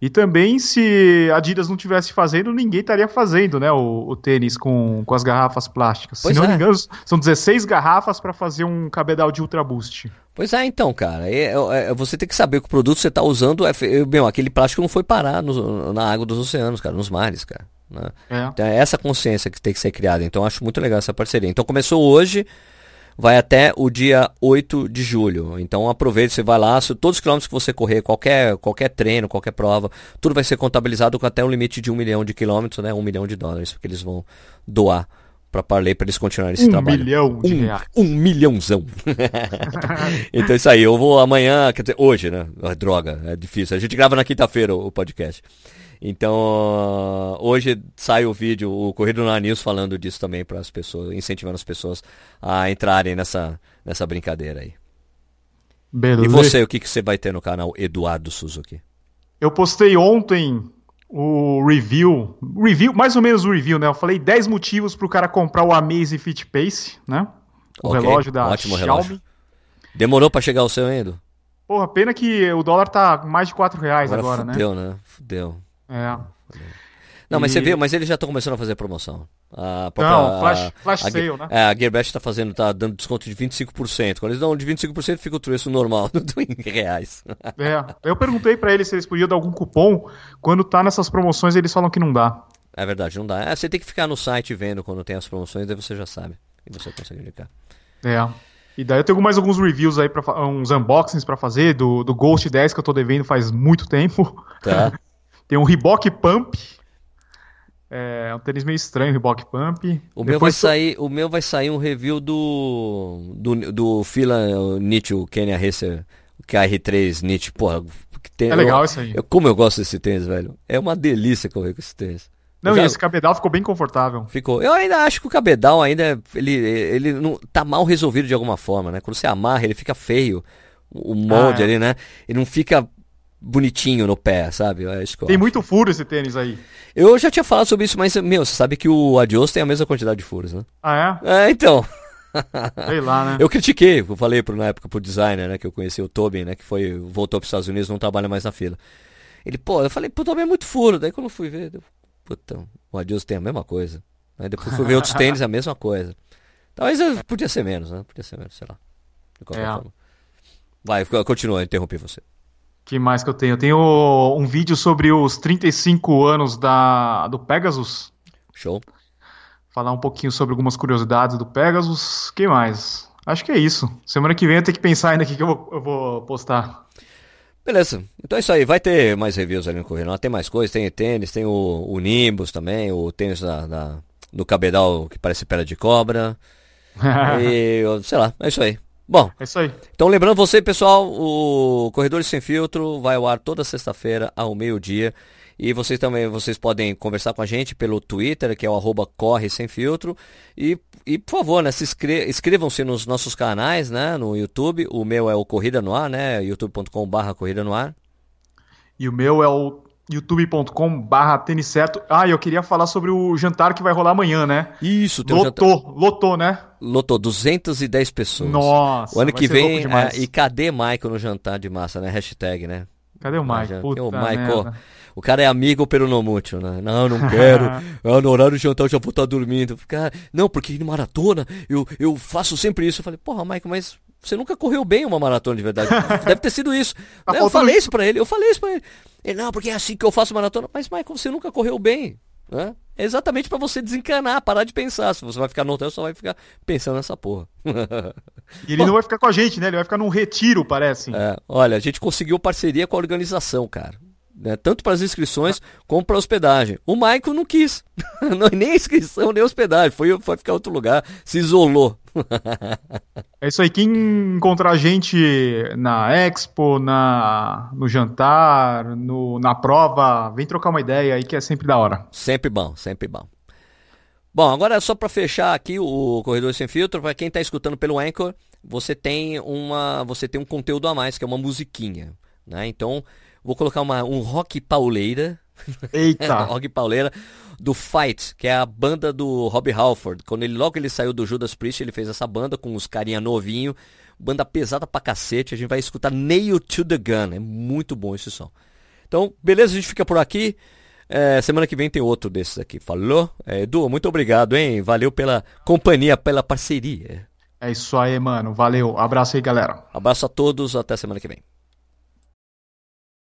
E também, se a Adidas não tivesse fazendo, ninguém estaria fazendo, né? O, o tênis com, com as garrafas plásticas. Pois se não é. me engano, são 16 garrafas para fazer um cabedal de Ultra Boost. Pois é, então, cara. É, é, é, você tem que saber que o produto que você está usando é. Meu, aquele plástico não foi parar no, na água dos oceanos, cara, nos mares, cara. Né? É. Então é essa consciência que tem que ser criada. Então acho muito legal essa parceria. Então começou hoje, vai até o dia 8 de julho. Então aproveite, você vai lá, todos os quilômetros que você correr, qualquer, qualquer treino, qualquer prova, tudo vai ser contabilizado com até um limite de um milhão de quilômetros, né? Um milhão de dólares, porque eles vão doar para Parley para eles continuarem esse um trabalho. Milhão de um reais. Um milhãozão. então é isso aí, eu vou amanhã, quer dizer, hoje, né? Droga, é difícil. A gente grava na quinta-feira o podcast. Então, hoje sai o vídeo, o Corrido na News falando disso também para as pessoas, incentivando as pessoas a entrarem nessa, nessa brincadeira aí. Beleza. E você, o que, que você vai ter no canal Eduardo Suzuki? Eu postei ontem o review, review, mais ou menos o review, né? Eu falei 10 motivos para o cara comprar o Amaze Fit Pace, né? O okay, relógio da ótimo Xiaomi. Relógio. Demorou para chegar o seu ainda? Porra, pena que o dólar tá mais de 4 reais agora, agora fudeu, né? Fudeu, né? Fudeu. É. Não, mas você vê, mas eles já estão começando a fazer promoção. A própria, Não, flash, flash a, sale, a, né? É, a Gearbest está fazendo, tá dando desconto de 25%. Quando eles dão de 25%, fica o preço normal, em reais. É, eu perguntei para eles se eles podiam dar algum cupom. Quando tá nessas promoções, eles falam que não dá. É verdade, não dá. É, você tem que ficar no site vendo quando tem as promoções, daí você já sabe. E você consegue indicar. É. E daí eu tenho mais alguns reviews aí, pra, uns unboxings para fazer do, do Ghost 10 que eu tô devendo faz muito tempo. Tá. Tem um Reebok Pump. É um tênis meio estranho, Reebok Pump. O meu, vai sair, o meu vai sair um review do do, do Fila Nietzsche, o Kenya Racer, o KR3 Nietzsche. Porra, tem, é legal eu, isso aí. Eu, como eu gosto desse tênis, velho. É uma delícia correr com esse tênis. Não, já... e esse cabedal ficou bem confortável. Ficou. Eu ainda acho que o cabedal ainda ele, ele não tá mal resolvido de alguma forma, né? Quando você amarra, ele fica feio. O molde ah, é. ali, né? Ele não fica bonitinho no pé, sabe? Tem muito furo esse tênis aí. Eu já tinha falado sobre isso, mas, meu, você sabe que o Adios tem a mesma quantidade de furos, né? Ah, é? É, então. Sei lá, né? Eu critiquei, eu falei pro, na época pro designer, né, que eu conheci o Tobin, né, que foi, voltou pros Estados Unidos, não trabalha mais na fila. Ele, pô, eu falei, pô, Tobin é muito furo. Daí quando eu fui ver, eu, puta, o Adios tem a mesma coisa. Aí depois fui ver outros tênis, a mesma coisa. Talvez podia ser menos, né? Podia ser menos, sei lá. De qualquer é. forma. Vai, continua, interrompi você que mais que eu tenho? Eu tenho um vídeo sobre os 35 anos da, do Pegasus. Show. Falar um pouquinho sobre algumas curiosidades do Pegasus. que mais? Acho que é isso. Semana que vem eu tenho que pensar ainda o que eu vou, eu vou postar. Beleza. Então é isso aí. Vai ter mais reviews ali no Correio. Tem mais coisas. Tem tênis, tem o, o Nimbus também. O tênis da, da, do cabedal que parece pele de cobra. e sei lá. É isso aí. Bom, é isso aí. Então, lembrando você, pessoal, o Corredores Sem Filtro vai ao ar toda sexta-feira ao meio-dia. E vocês também vocês podem conversar com a gente pelo Twitter, que é o arroba corre sem filtro. E, e por favor, né, se inscre inscrevam-se nos nossos canais, né? No YouTube. O meu é o Corrida no Ar, né? youtube.com.br Corrida no Ar. E o meu é o youtube.com barra certo. Ah, eu queria falar sobre o jantar que vai rolar amanhã, né? Isso, tem lotou, um jantar... lotou, né? Lotou 210 pessoas. Nossa, o ano que vem, é, e cadê Michael no jantar de massa, né? Hashtag, né? Cadê o Michael? Puta o Michael. O cara é amigo pelo Nomútil, né? Não, não quero. ah, no horário de jantar eu já vou estar dormindo. Cara, não, porque no maratona eu, eu faço sempre isso. Eu falei, porra, Michael, mas você nunca correu bem uma maratona de verdade. Deve ter sido isso. Tá eu falei isso pra ele, eu falei isso pra ele. Ele, não, porque é assim que eu faço maratona. Mas, Michael, você nunca correu bem. Né? É exatamente para você desencanar, parar de pensar. Se você vai ficar no hotel, só vai ficar pensando nessa porra. e ele Bom, não vai ficar com a gente, né? Ele vai ficar num retiro, parece. É, olha, a gente conseguiu parceria com a organização, cara. Né? Tanto para as inscrições como para a hospedagem. O Michael não quis. nem inscrição, nem hospedagem. Foi, foi ficar em outro lugar, se isolou. é isso aí. Quem encontrar a gente na Expo, na, no jantar, no, na prova, vem trocar uma ideia aí que é sempre da hora. Sempre bom, sempre bom. Bom, agora só para fechar aqui o Corredor Sem Filtro, para quem está escutando pelo Anchor, você tem uma, você tem um conteúdo a mais que é uma musiquinha, né? Então Vou colocar uma, um rock pauleira. Eita! rock pauleira do Fight, que é a banda do Rob Halford. Quando ele logo ele saiu do Judas Priest, ele fez essa banda com os carinha novinho, banda pesada pra cacete. A gente vai escutar Nail to the Gun. É muito bom esse som. Então, beleza, a gente fica por aqui. É, semana que vem tem outro desses aqui. Falou? É, Edu, muito obrigado, hein? Valeu pela companhia, pela parceria. É isso aí, mano. Valeu. Abraço aí, galera. Abraço a todos. Até semana que vem.